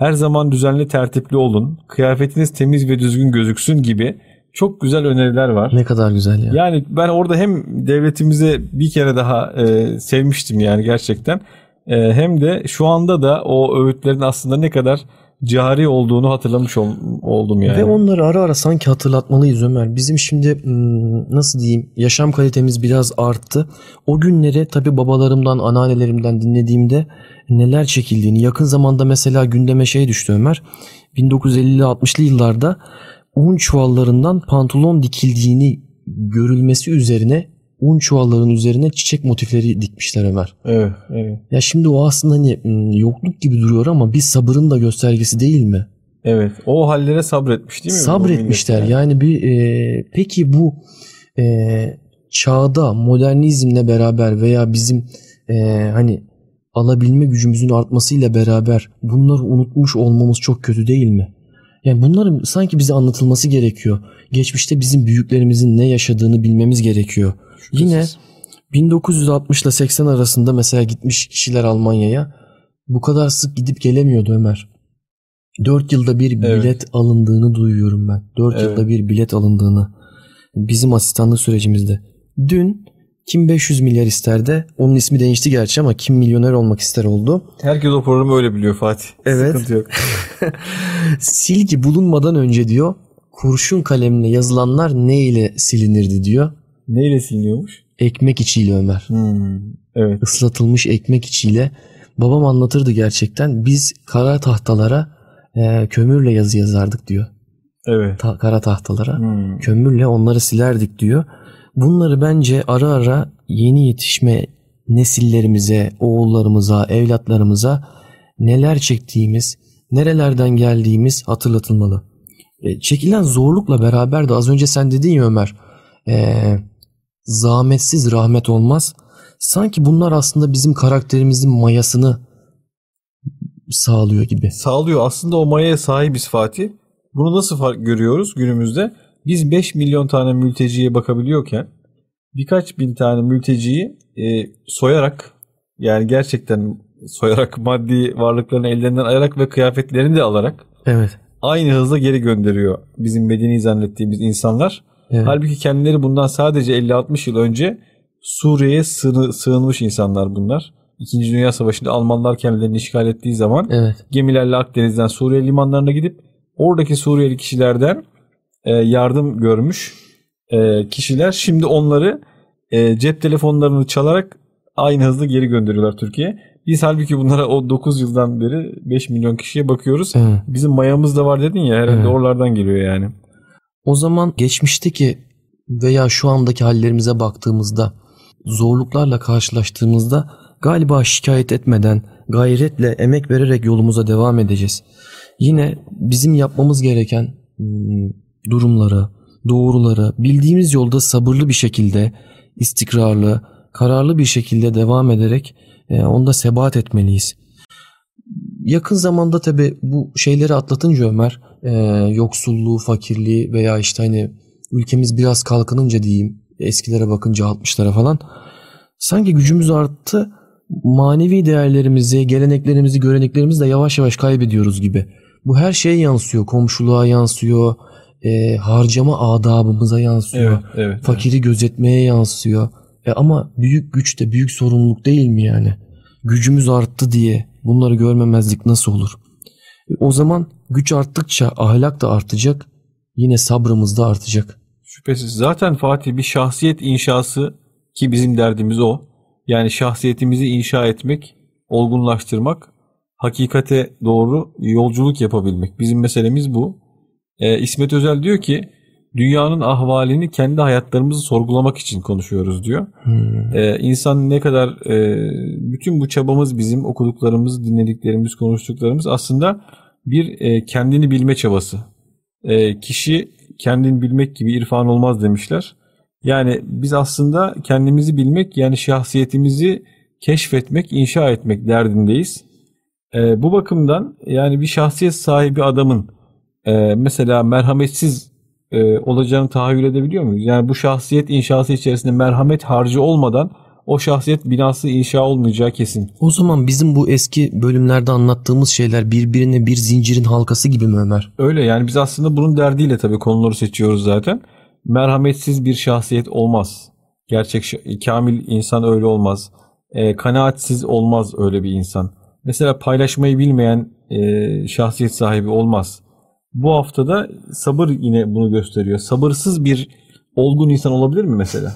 Her zaman düzenli tertipli olun. Kıyafetiniz temiz ve düzgün gözüksün gibi çok güzel öneriler var. Ne kadar güzel ya. Yani ben orada hem devletimize bir kere daha e, sevmiştim yani gerçekten. E, hem de şu anda da o öğütlerin aslında ne kadar cari olduğunu hatırlamış ol, oldum yani. Ve onları ara ara sanki hatırlatmalıyız Ömer. Bizim şimdi nasıl diyeyim yaşam kalitemiz biraz arttı. O günleri tabii babalarımdan, anneannelerimden dinlediğimde neler çekildiğini yakın zamanda mesela gündeme şey düştü Ömer. 1950'li 60'lı yıllarda un çuvallarından pantolon dikildiğini görülmesi üzerine un çuvalların üzerine çiçek motifleri dikmişler Ömer. Evet, evet. Ya şimdi o aslında hani hmm, yokluk gibi duruyor ama bir sabırın da göstergesi değil mi? Evet. O hallere sabretmiş değil mi? Sabretmişler. millet Yani bir e, peki bu e, çağda modernizmle beraber veya bizim e, hani alabilme gücümüzün artmasıyla beraber bunları unutmuş olmamız çok kötü değil mi? Yani bunların sanki bize anlatılması gerekiyor. Geçmişte bizim büyüklerimizin ne yaşadığını bilmemiz gerekiyor. Yine 1960 ile 80 arasında mesela gitmiş kişiler Almanya'ya bu kadar sık gidip gelemiyordu Ömer. 4 yılda bir Evet. bilet alındığını duyuyorum ben. 4 Evet. yılda bir bilet alındığını. Bizim asistanlık sürecimizde. Dün kim 500 milyar ister de onun ismi değişti gerçi ama kim milyoner olmak ister oldu. Herkes o programı öyle biliyor Fatih. Evet. Sıkıntı yok. Silgi bulunmadan önce diyor kurşun kalemle yazılanlar ne ile silinirdi diyor. Neyle siliniyormuş? Ekmek içiyle Ömer. Hmm. Evet. Islatılmış ekmek içiyle. Babam anlatırdı gerçekten. Biz kara tahtalara e, kömürle yazı yazardık diyor. Evet. Ta- kara tahtalara. Hmm. Kömürle onları silerdik diyor. Bunları bence ara ara yeni yetişme nesillerimize, oğullarımıza, evlatlarımıza neler çektiğimiz, nerelerden geldiğimiz hatırlatılmalı. E, çekilen zorlukla beraber de az önce sen dedin ya Ömer, e, zahmetsiz rahmet olmaz. Sanki bunlar aslında bizim karakterimizin mayasını sağlıyor gibi. Sağlıyor. Aslında o mayaya sahibiz Fatih. Bunu nasıl fark görüyoruz günümüzde? Biz 5 milyon tane mülteciye bakabiliyorken birkaç bin tane mülteciyi e, soyarak yani gerçekten soyarak maddi varlıklarını ellerinden alarak ve kıyafetlerini de alarak Evet. Aynı hızla geri gönderiyor bizim medeni zannettiğimiz insanlar. evet. Halbuki kendileri bundan sadece 50-60 yıl önce Suriye'ye sığını- sığınmış insanlar bunlar. İkinci Dünya Savaşı'nda Almanlar kendilerini işgal ettiği zaman Evet. gemilerle Akdeniz'den Suriye limanlarına gidip oradaki Suriyeli kişilerden e, yardım görmüş e, kişiler şimdi onları e, cep telefonlarını çalarak aynı hızla geri gönderiyorlar Türkiye'ye. Biz halbuki bunlara o 9 yıldan beri 5 milyon kişiye bakıyoruz. Evet. Bizim mayamız da var dedin ya herhalde Evet. oralardan geliyor yani. O zaman geçmişteki veya şu andaki hallerimize baktığımızda zorluklarla karşılaştığımızda galiba şikayet etmeden gayretle emek vererek yolumuza devam edeceğiz. Yine bizim yapmamız gereken hmm, durumları, doğruları bildiğimiz yolda sabırlı bir şekilde, istikrarlı, kararlı bir şekilde devam ederek onda sebat etmeliyiz. Yakın zamanda tabi bu şeyleri atlatınca Ömer e, yoksulluğu, fakirliği veya işte hani ülkemiz biraz kalkınınca diyeyim eskilere bakınca 60'lara falan sanki gücümüz arttı. Manevi değerlerimizi, geleneklerimizi, göreneklerimizi de yavaş yavaş kaybediyoruz gibi. Bu her şeye yansıyor. Komşuluğa yansıyor. e, harcama adabımıza yansıyor. evet. Fakiri gözetmeye yansıyor. E ama büyük güç de büyük sorumluluk değil mi yani? Gücümüz arttı diye bunları görmemezlik nasıl olur? E o zaman güç arttıkça ahlak da artacak. Yine sabrımız da artacak. Şüphesiz. Zaten Fatih bir şahsiyet inşası ki bizim derdimiz o. Yani şahsiyetimizi inşa etmek, olgunlaştırmak, hakikate doğru yolculuk yapabilmek. Bizim meselemiz bu. Ee, İsmet Özel diyor ki dünyanın ahvalini kendi hayatlarımızı sorgulamak için konuşuyoruz diyor. Hmm. Ee, insan ne kadar e, bütün bu çabamız bizim okuduklarımız, dinlediklerimiz, konuştuklarımız aslında bir e, kendini bilme çabası. E, kişi kendini bilmek gibi irfan olmaz demişler. Yani biz aslında kendimizi bilmek yani şahsiyetimizi keşfetmek, inşa etmek derdindeyiz. E, bu bakımdan yani bir şahsiyet sahibi adamın e, mesela merhametsiz e, olacağını tahayyül edebiliyor muyuz? Yani bu şahsiyet inşası içerisinde merhamet harcı olmadan o şahsiyet binası inşa olmayacağı kesin. O zaman bizim bu eski bölümlerde anlattığımız şeyler birbirine bir zincirin halkası gibi mi Ömer? Öyle yani biz aslında bunun derdiyle tabii konuları seçiyoruz zaten. Merhametsiz bir şahsiyet olmaz. Gerçek kamil insan öyle olmaz. E, kanaatsiz olmaz öyle bir insan. mesela paylaşmayı bilmeyen e, şahsiyet sahibi olmaz. Bu haftada sabır yine bunu gösteriyor. Sabırsız bir olgun insan olabilir mi mesela?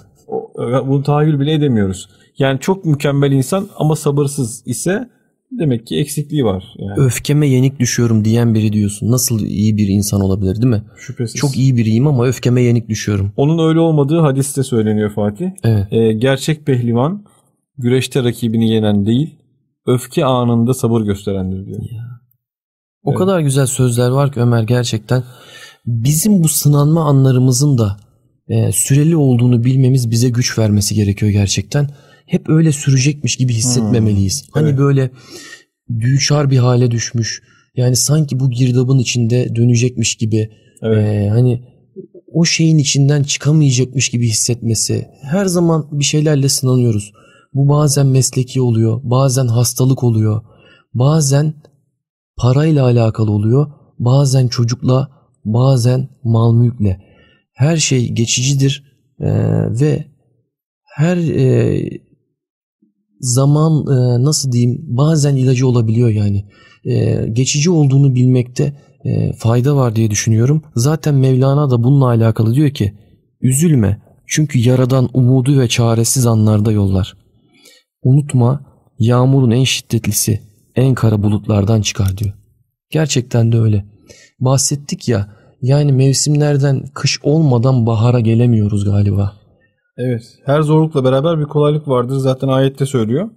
Bunu tahayyül bile edemiyoruz. Yani çok mükemmel insan ama sabırsız ise demek ki eksikliği var. Yani. Öfkeme yenik düşüyorum diyen biri diyorsun. Nasıl iyi bir insan olabilir değil mi? Şüphesiz. Çok iyi biriyim ama öfkeme yenik düşüyorum. Onun öyle olmadığı hadiste söyleniyor Fatih. Evet. Ee, gerçek pehlivan güreşte rakibini yenen değil, öfke anında sabır gösterendir diyor. O Evet. kadar güzel sözler var ki Ömer gerçekten. Bizim bu sınanma anlarımızın da e, süreli olduğunu bilmemiz bize güç vermesi gerekiyor gerçekten. Hep öyle sürecekmiş gibi hissetmemeliyiz. Hani Evet. böyle düçar bir hale düşmüş. Yani sanki bu girdabın içinde dönecekmiş gibi. Evet. e, hani o şeyin içinden çıkamayacakmış gibi hissetmesi. Her zaman bir şeylerle sınanıyoruz. Bu bazen mesleki oluyor, bazen hastalık oluyor, bazen parayla alakalı oluyor, bazen çocukla, bazen mal mülkle. Her şey geçicidir e, ve her e, zaman e, nasıl diyeyim bazen ilacı olabiliyor yani. E, geçici olduğunu bilmekte e, fayda var diye düşünüyorum. Zaten Mevlana da bununla alakalı diyor ki üzülme çünkü yaradan umudu ve çaresiz anlarda yollar. Unutma yağmurun en şiddetlisi en kara bulutlardan çıkar diyor. Gerçekten de öyle. Bahsettik ya yani mevsimlerden kış olmadan bahara gelemiyoruz galiba. Evet. Her zorlukla beraber bir kolaylık vardır. Zaten ayette söylüyor.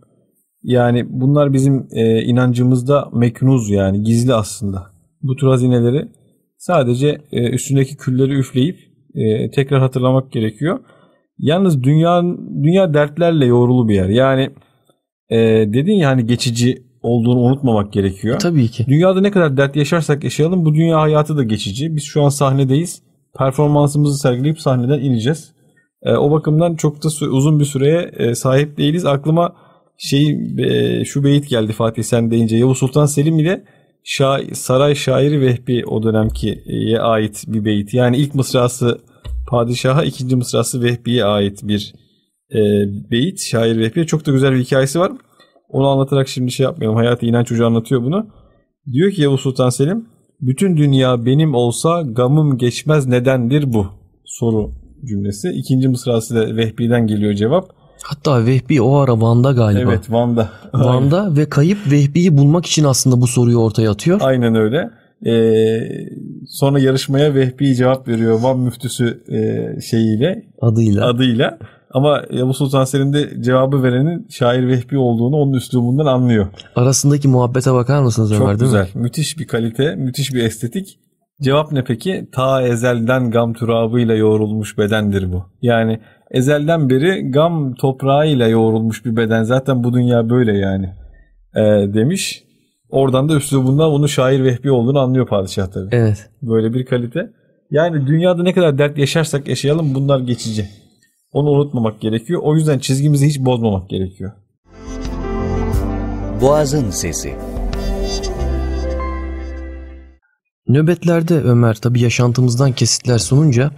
Yani bunlar bizim e, inancımızda meknuz yani gizli aslında. Bu tür hazineleri sadece e, üstündeki külleri üfleyip e, tekrar hatırlamak gerekiyor. Yalnız dünya dünya dertlerle yoğrulu bir yer. Yani e, dedin ya hani geçici olduğunu unutmamak gerekiyor. Tabii ki. Dünyada ne kadar dert yaşarsak yaşayalım bu dünya hayatı da geçici. Biz şu an sahnedeyiz. Performansımızı sergileyip sahneden ineceğiz. E, o bakımdan çok da uzun bir süreye e, sahip değiliz. Aklıma şey e, şu beyit geldi Fatih sen deyince Yavuz Sultan Selim ile şa- saray şairi Vehbi o dönemkiye ait bir beyit. Yani ilk mısrası padişaha, ikinci mısrası Vehbi'ye ait bir e, beyit. Şair Vehbi'ye çok da güzel bir hikayesi var. Onu anlatarak şimdi şey yapmayalım. Hayati İnanç Hoca anlatıyor bunu. Diyor ki Yavuz Sultan Selim bütün dünya benim olsa gamım geçmez nedendir bu? Soru cümlesi. İkinci mısrası da Vehbi'den geliyor cevap. Hatta Vehbi o ara Van'da galiba. Evet Van'da. Van'da ve kayıp Vehbi'yi bulmak için aslında bu soruyu ortaya atıyor. Aynen öyle. Ee, sonra yarışmaya Vehbi cevap veriyor Van müftüsü e, şeyiyle adıyla. adıyla. Ama Yavuz Sultan Selim de cevabı verenin şair Vehbi olduğunu onun üslubundan anlıyor. Arasındaki muhabbete bakar mısınız Ömer Çok güzel. mi? Müthiş bir kalite, müthiş bir estetik. Cevap ne peki? Ta ezelden gam turabıyla yoğrulmuş bedendir bu. Yani ezelden beri gam toprağıyla yoğrulmuş bir beden. Zaten bu dünya böyle yani. Ee, demiş. Oradan da üslubundan onun şair Vehbi olduğunu anlıyor padişah tabii. Evet. Böyle bir kalite. Yani dünyada ne kadar dert yaşarsak yaşayalım bunlar geçici. Onu unutmamak gerekiyor. O yüzden çizgimizi hiç bozmamak gerekiyor. Boğazın Sesi Nöbetlerde Ömer tabii yaşantımızdan kesitler sununca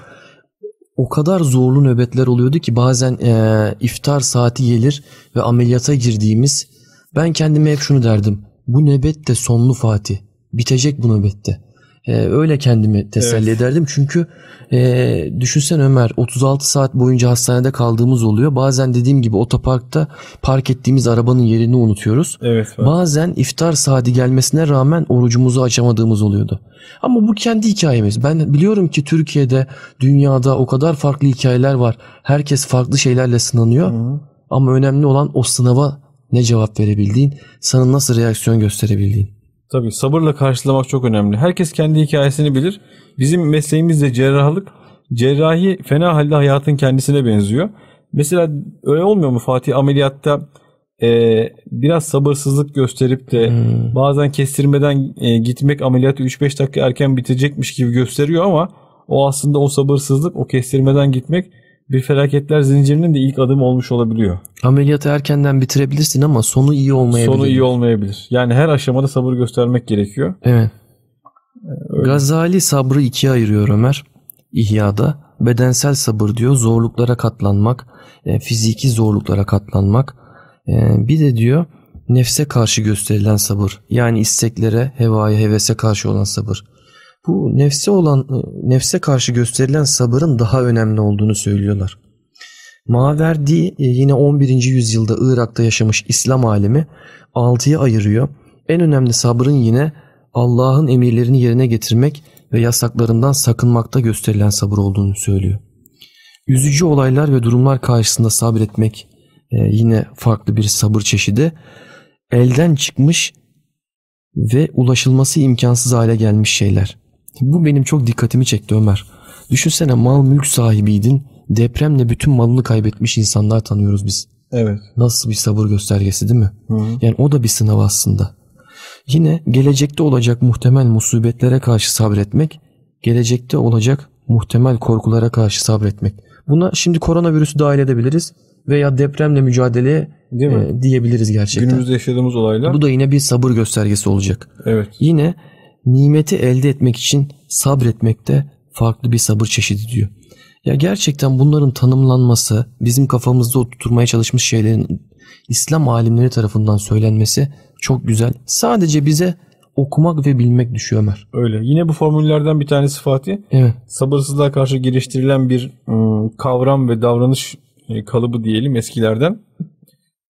o kadar zorlu nöbetler oluyordu ki bazen eee, iftar saati gelir ve ameliyata girdiğimiz ben kendime hep şunu derdim. Bu nöbet de sonlu Fatih. Bitecek bu nöbette. Eee, öyle kendimi teselli Evet. ederdim. Çünkü eee düşünsen Ömer 36 saat boyunca hastanede kaldığımız oluyor. Bazen dediğim gibi otoparkta park ettiğimiz arabanın yerini unutuyoruz. Evet. Bazen iftar saati gelmesine rağmen orucumuzu açamadığımız oluyordu. Ama bu kendi hikayemiz. Ben biliyorum ki Türkiye'de, dünyada o kadar farklı hikayeler var. Herkes farklı şeylerle sınanıyor. Ama önemli olan o sınava ne cevap verebildiğin, sana nasıl reaksiyon gösterebildiğin. Tabii sabırla karşılamak çok önemli. Herkes kendi hikayesini bilir. Bizim mesleğimiz de cerrahlık. Cerrahi fena halde hayatın kendisine benziyor. Mesela öyle olmuyor mu Fatih ameliyatta e, biraz sabırsızlık gösterip de Hmm. bazen kestirmeden e, gitmek ameliyatı 3-5 dakika erken bitecekmiş gibi gösteriyor ama o aslında o sabırsızlık, o kestirmeden gitmek bir felaketler zincirinin de ilk adımı olmuş olabiliyor. Ameliyatı erkenden bitirebilirsin ama sonu iyi olmayabilir. Sonu iyi olmayabilir. Yani her aşamada sabır göstermek gerekiyor. Evet. Gazali sabrı ikiye ayırıyor Ömer. İhya'da bedensel sabır diyor zorluklara katlanmak, e, fiziki zorluklara katlanmak. E, bir de diyor nefse karşı gösterilen sabır. Yani isteklere, hevaya, hevese karşı olan sabır. Bu nefse olan nefse karşı gösterilen sabırın daha önemli olduğunu söylüyorlar. Maverdi e, yine 11. yüzyılda Irak'ta yaşamış İslam alemi 6'ya ayırıyor. En önemli sabrın yine Allah'ın emirlerini yerine getirmek ve yasaklarından sakınmakta gösterilen sabır olduğunu söylüyor. Üzücü olaylar ve durumlar karşısında sabretmek e, yine farklı bir sabır çeşidi. Elden çıkmış ve ulaşılması imkansız hale gelmiş şeyler. Bu benim çok dikkatimi çekti Ömer. Düşünsene mal mülk sahibiydin. Depremle bütün malını kaybetmiş insanlar tanıyoruz biz. Evet. Nasıl bir sabır göstergesi değil mi? Hı. Yani o da bir sınav aslında. Yine gelecekte olacak muhtemel musibetlere karşı sabretmek, gelecekte olacak muhtemel korkulara karşı sabretmek. Buna şimdi koronavirüsü dahil edebiliriz veya depremle mücadeleye Değil mi? e, diyebiliriz gerçekten. Günümüzde yaşadığımız olaylar. Bu da yine bir sabır göstergesi olacak. Evet. Yine nimeti elde etmek için sabretmek de farklı bir sabır çeşidi diyor. Ya gerçekten bunların tanımlanması, bizim kafamızda oturtmaya çalışmış şeylerin İslam alimleri tarafından söylenmesi çok güzel. Sadece bize okumak ve bilmek düşüyor Ömer. Öyle. Yine bu formüllerden bir tanesi Fatih. Evet. Sabırsızlığa karşı geliştirilen bir ım, kavram ve davranış e, kalıbı diyelim eskilerden.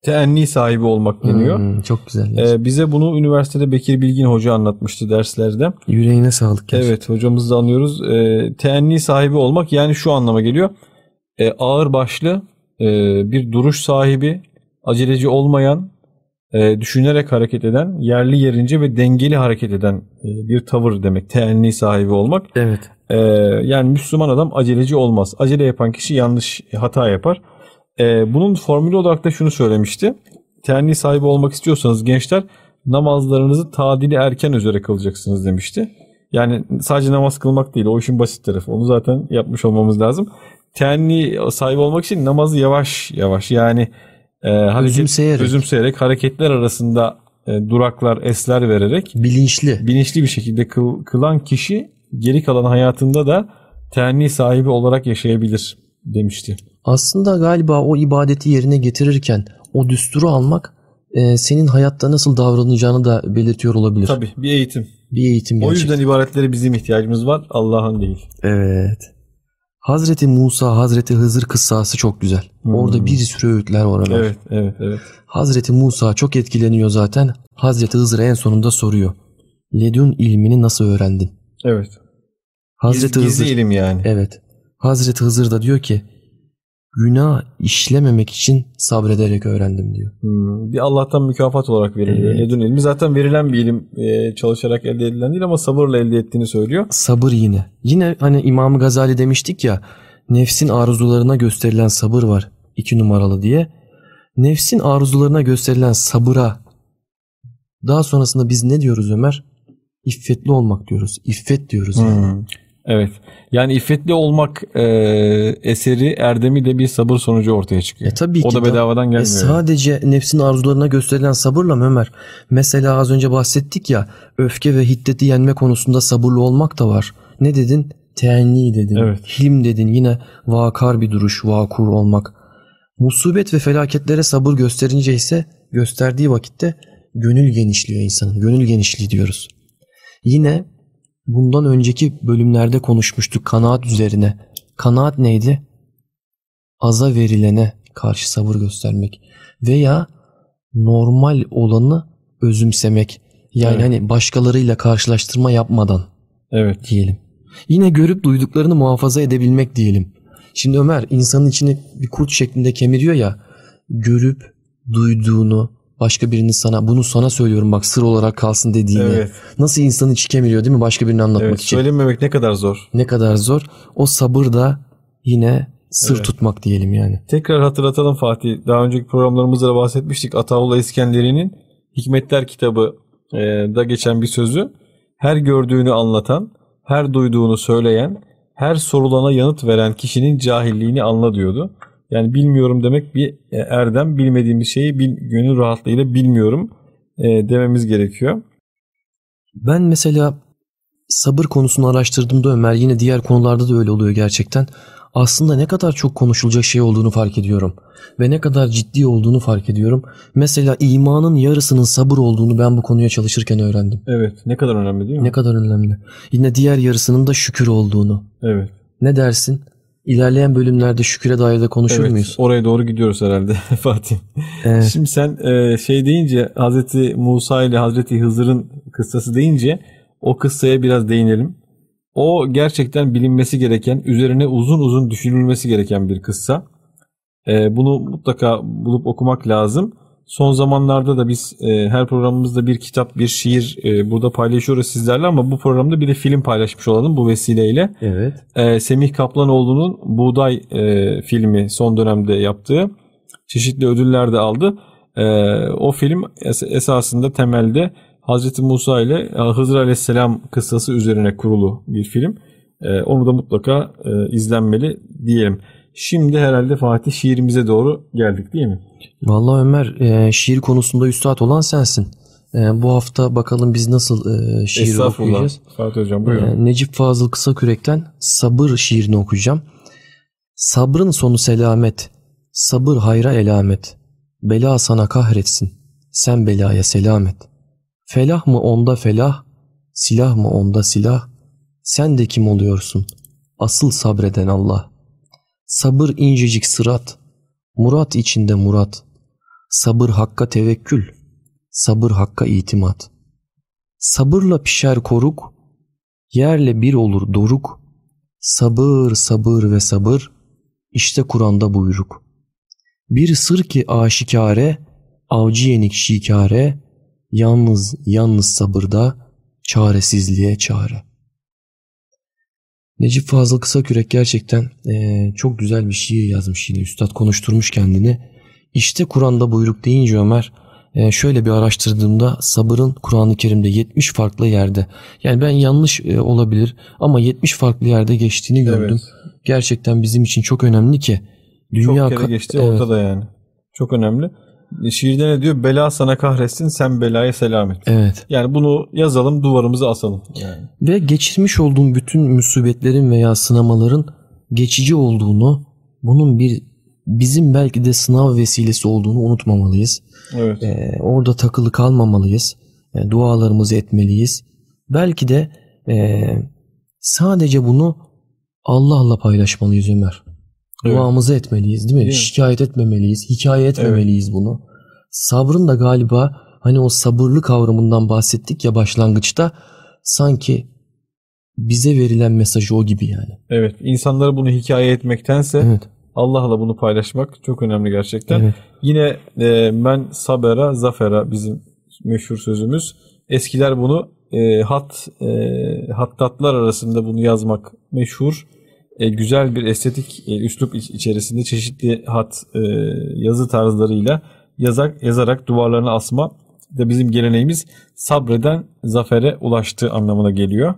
Teenni sahibi olmak deniyor. Hmm, çok güzel. Ee, bize bunu üniversitede Bekir Bilgin Hoca anlatmıştı derslerde. Yüreğine sağlık. gerçekten. Evet hocamız da anlıyoruz. Ee, teenni sahibi olmak yani şu anlama geliyor. Ee, ağır başlı e, bir duruş sahibi, aceleci olmayan, e, düşünerek hareket eden, yerli yerince ve dengeli hareket eden e, bir tavır demek. Teenni sahibi olmak. Evet. Ee, yani Müslüman adam aceleci olmaz. Acele yapan kişi yanlış hata yapar. Ee, bunun formülü olarak da şunu söylemişti. Tenli sahibi olmak istiyorsanız gençler namazlarınızı tadili erken üzere kılacaksınız demişti. Yani sadece namaz kılmak değil o işin basit tarafı. Onu zaten yapmış olmamız lazım. Tenli sahibi olmak için namazı yavaş yavaş yani e, hareket- Özümseyerek. özümseyerek hareketler arasında e, duraklar, esler vererek Bilinçli. bilinçli bir şekilde kıl- kılan kişi geri kalan hayatında da tenni sahibi olarak yaşayabilir demişti. Aslında galiba o ibadeti yerine getirirken o düsturu almak e, senin hayatta nasıl davranacağını da belirtiyor olabilir. Tabii bir eğitim. Bir eğitim O gerçekten. yüzden ibaretlere bizim ihtiyacımız var. Allah'ın değil. Evet. Hazreti Musa, Hazreti Hızır kıssası çok güzel. Hmm. Orada bir sürü öğütler var Ömer. Evet, evet, evet. Hazreti Musa çok etkileniyor zaten. Hazreti Hızır'a en sonunda soruyor. Ledün ilmini nasıl öğrendin? Evet. Hazreti Giz- Hızır. Gizli ilim yani. Evet. Hazreti Hızır da diyor ki günah işlememek için sabrederek öğrendim diyor. Hmm, Bir Allah'tan mükafat olarak veriliyor. Evet. Ledün ilmi zaten verilen bir ilim e, çalışarak elde edilen değil ama sabırla elde ettiğini söylüyor. Sabır yine. Yine hani İmam Gazali demiştik ya nefsin arzularına gösterilen sabır var iki numaralı diye. Nefsin arzularına gösterilen sabıra daha sonrasında biz ne diyoruz Ömer? İffetli olmak diyoruz. İffet diyoruz. yani. Hmm. Evet. Yani iffetli olmak e, eseri erdemi de bir sabır sonucu ortaya çıkıyor. E tabii o ki da de- bedavadan E gelmiyor. sadece nefsin arzularına gösterilen sabırla mı Ömer? Mesela az önce bahsettik ya öfke ve hiddeti yenme konusunda sabırlı olmak da var. Ne dedin? Teenni dedin. Evet. Hilm dedin. Yine vakar bir duruş, vakur olmak. Musibet ve felaketlere sabır gösterince ise gösterdiği vakitte gönül genişliyor insanın. Gönül genişliği diyoruz. Yine bundan önceki bölümlerde konuşmuştuk kanaat üzerine. Kanaat neydi? Aza verilene karşı sabır göstermek veya normal olanı özümsemek. Yani Evet. hani başkalarıyla karşılaştırma yapmadan Evet. diyelim. Yine görüp duyduklarını muhafaza edebilmek diyelim. Şimdi Ömer insanın içini bir kurt şeklinde kemiriyor ya. Görüp duyduğunu başka birinin sana bunu sana söylüyorum bak sır olarak kalsın dediğini. Evet. Nasıl insanın içi kemiriyor değil mi başka birine anlatmak Evet. için. Söylememek ne kadar zor. Ne kadar zor. O sabır da yine sır Evet. tutmak diyelim yani. Tekrar hatırlatalım Fatih. Daha önceki programlarımızda da bahsetmiştik. Ataullah İskenderi'nin Hikmetler kitabı e, da geçen bir sözü. Her gördüğünü anlatan, her duyduğunu söyleyen, her sorulana yanıt veren kişinin cahilliğini anla diyordu. Yani bilmiyorum demek bir e, erdem. Bilmediğimiz şeyi bil, gönül rahatlığıyla bilmiyorum e, dememiz gerekiyor. Ben mesela sabır konusunu araştırdığımda Ömer yine diğer konularda da öyle oluyor gerçekten. aslında ne kadar çok konuşulacak şey olduğunu fark ediyorum. Ve ne kadar ciddi olduğunu fark ediyorum. Mesela imanın yarısının sabır olduğunu ben bu konuya çalışırken öğrendim. Evet. Ne kadar önemli değil mi? Ne kadar önemli. Yine diğer yarısının da şükür olduğunu. Evet. Ne dersin? İlerleyen bölümlerde şüküre dair de konuşur evet. muyuz? Oraya doğru gidiyoruz herhalde Fatih. Evet. Şimdi sen e, şey deyince Hazreti Musa ile Hazreti Hızır'ın kıssası deyince o kıssaya biraz değinelim. O gerçekten bilinmesi gereken, üzerine uzun uzun düşünülmesi gereken bir kıssa. E, bunu mutlaka bulup okumak lazım. Son zamanlarda da biz e, her programımızda bir kitap, bir şiir e, burada paylaşıyoruz sizlerle ama bu programda bir de film paylaşmış olalım bu vesileyle. Evet. E, Semih Kaplanoğlu'nun Buğday e, filmi son dönemde yaptığı çeşitli ödüller de aldı. E, o film es- esasında temelde Hazreti Musa ile e, Hızır Aleyhisselam kıssası üzerine kurulu bir film. E, onu da mutlaka e, izlenmeli diyelim. Şimdi herhalde Fatih şiirimize doğru geldik değil mi? Vallahi Ömer e, şiir konusunda üstad olan sensin. E, bu hafta bakalım biz nasıl e, şiir okuyacağız. Fatih Hocam buyurun. E, Necip Fazıl Kısakürek'ten Sabır şiirini okuyacağım. Sabrın sonu selamet, sabır hayra elamet. Bela sana kahretsin, sen belaya selamet. Felah mı onda felah, silah mı onda silah. Sen de kim oluyorsun? Asıl sabreden Allah. Sabır incecik sırat, murat içinde murat. Sabır hakka tevekkül, sabır hakka itimat. Sabırla pişer koruk, yerle bir olur doruk. Sabır, sabır ve sabır, işte Kur'an'da buyruk. Bir sır ki aşikare, avcı yenik şikare, yalnız yalnız sabırda, çaresizliğe çare. Necip Fazıl Kısakürek gerçekten eee, çok güzel bir şiir yazmış yine. Üstad konuşturmuş kendini. İşte Kur'an'da buyruk deyince Ömer eee, şöyle bir araştırdığımda sabırın Kur'an-ı Kerim'de 70 farklı yerde. Yani ben yanlış eee, olabilir ama 70 farklı yerde geçtiğini gördüm. Evet. Gerçekten bizim için çok önemli ki. Dünya Çok kere geçti Evet. ortada yani. Çok önemli. Şiirde ne diyor? Bela sana kahretsin sen belaya selamet. Evet. Yani bunu yazalım duvarımıza asalım. Yani. Ve geçirmiş olduğum bütün musibetlerin veya sınamaların geçici olduğunu, bunun bir bizim belki de sınav vesilesi olduğunu unutmamalıyız. Evet. Ee, orada takılı kalmamalıyız. Ee, dualarımızı etmeliyiz. Belki de ee, sadece bunu Allah'la paylaşmalıyız Ömer. Evet. Duamızı etmeliyiz değil mi? Mi? Şikayet etmemeliyiz. Hikaye etmemeliyiz bunu. Sabrın da galiba hani o sabırlı kavramından bahsettik ya başlangıçta sanki bize verilen mesajı o gibi yani. Evet. İnsanlara bunu hikaye etmektense Evet. Allah'la bunu paylaşmak çok önemli gerçekten. Evet. Yine e, men sabera zafera bizim meşhur sözümüz. Eskiler bunu e, hat e, hattatlar arasında bunu yazmak meşhur. E, güzel bir estetik e, üslup iç- içerisinde çeşitli hat e, yazı tarzlarıyla yazak yazarak duvarlarına asma da bizim geleneğimiz sabreden zafere ulaştığı anlamına geliyor.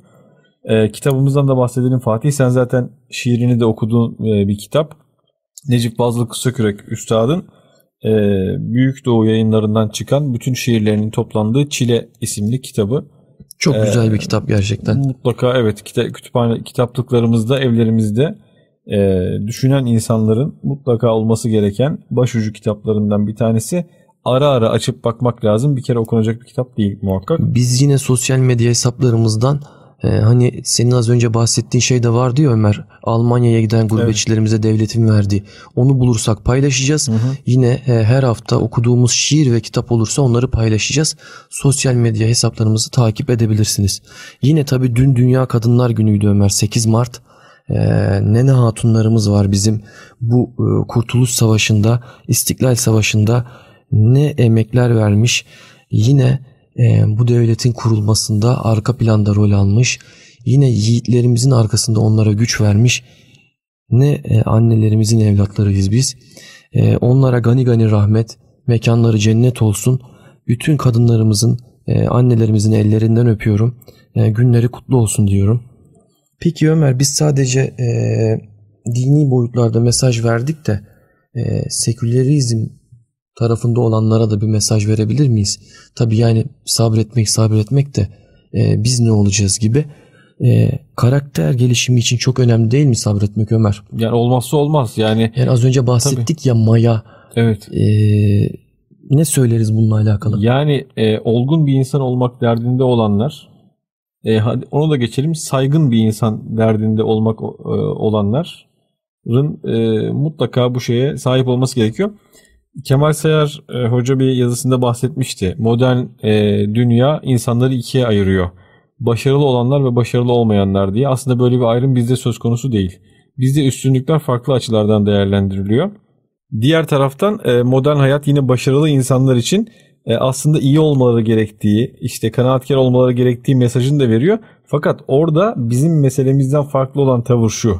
E, kitabımızdan da bahsedelim Fatih. Sen zaten şiirini de okuduğun bir kitap. Necip Fazıl Kısakürek Üstad'ın Büyük Doğu yayınlarından çıkan bütün şiirlerinin toplandığı Çile isimli kitabı. Çok Ee, güzel bir kitap gerçekten. Mutlaka evet kita- kütüphane kitaplıklarımızda evlerimizde e, düşünen insanların mutlaka olması gereken başucu kitaplarından bir tanesi. Ara ara açıp bakmak lazım. Bir kere okunacak bir kitap değil muhakkak. Biz yine sosyal medya hesaplarımızdan e, hani senin az önce bahsettiğin şey de vardı ya Ömer. Almanya'ya giden gurbetçilerimize devletin verdiği. Onu bulursak paylaşacağız. Yine e, her hafta okuduğumuz şiir ve kitap olursa onları paylaşacağız. Sosyal medya hesaplarımızı takip edebilirsiniz. Yine tabii dün Dünya Kadınlar Günü'ydü Ömer 8 Mart. E, nene hatunlarımız var bizim bu e, Kurtuluş Savaşı'nda, İstiklal Savaşı'nda ne emekler vermiş. Yine bu devletin kurulmasında arka planda rol almış. Yine yiğitlerimizin arkasında onlara güç vermiş. Ne e, annelerimizin evlatlarıyız biz. E, onlara gani gani rahmet, mekanları cennet olsun. Bütün kadınlarımızın, e, annelerimizin ellerinden öpüyorum. E, günleri kutlu olsun diyorum. Peki Ömer biz sadece e, dini boyutlarda mesaj verdik de e, sekülerizm tarafında olanlara da bir mesaj verebilir miyiz? Tabii yani sabretmek sabretmek de e, biz ne olacağız gibi. e, karakter gelişimi için çok önemli değil mi sabretmek Ömer? Yani olmazsa olmaz. Yani Yani az önce bahsettik ya maya. evet. E, ne söyleriz bununla alakalı? Yani e, olgun bir insan olmak derdinde olanlar, e, hadi onu da geçelim. Saygın bir insan derdinde olmak e, olanların e, mutlaka bu şeye sahip olması gerekiyor. Kemal Sayar e, Hoca bir yazısında bahsetmişti. Modern e, dünya insanları ikiye ayırıyor. Başarılı olanlar ve başarılı olmayanlar diye. Aslında böyle bir ayrım bizde söz konusu değil. Bizde üstünlükler farklı açılardan değerlendiriliyor. Diğer taraftan e, modern hayat yine başarılı insanlar için e, aslında iyi olmaları gerektiği, işte kanaatkar olmaları gerektiği mesajını da veriyor. Fakat orada bizim meselemizden farklı olan tavır şu.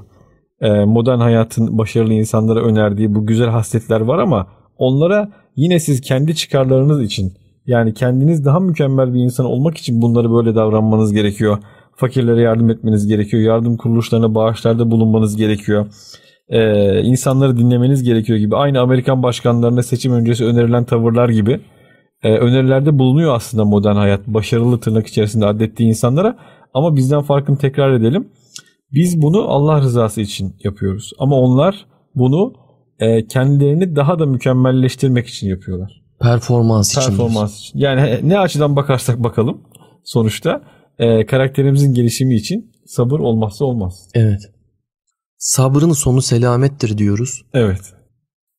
E, modern hayatın başarılı insanlara önerdiği bu güzel hasletler var ama onlara yine siz kendi çıkarlarınız için yani kendiniz daha mükemmel bir insan olmak için bunları böyle davranmanız gerekiyor. Fakirlere yardım etmeniz gerekiyor. Yardım kuruluşlarına bağışlarda bulunmanız gerekiyor e, insanları dinlemeniz gerekiyor gibi aynı Amerikan başkanlarına seçim öncesi önerilen tavırlar gibi e, önerilerde bulunuyor aslında modern hayat başarılı tırnak içerisinde adettiği insanlara ama bizden farkını tekrar edelim biz bunu Allah rızası için yapıyoruz ama onlar bunu e, kendilerini daha da mükemmelleştirmek için yapıyorlar Performans için. performans için yani ne açıdan bakarsak bakalım sonuçta e, karakterimizin gelişimi için sabır olmazsa olmaz Evet. Sabrın sonu selamettir diyoruz. evet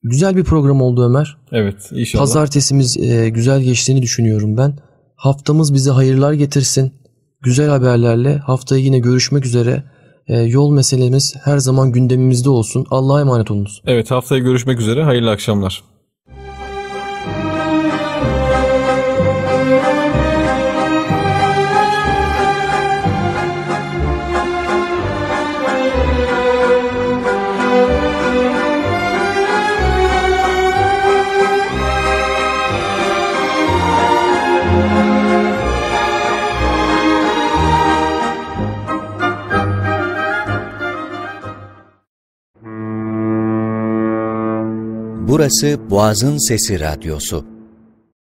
Güzel bir program oldu Ömer. evet inşallah Pazartesimiz e, güzel geçtiğini düşünüyorum ben. Haftamız bize hayırlar getirsin. Güzel haberlerle haftaya yine görüşmek üzere. E, yol meselemiz her zaman gündemimizde olsun. Allah'a emanet olunuz. Evet haftaya görüşmek üzere. Hayırlı akşamlar. Burası Boğaz'ın Sesi Radyosu.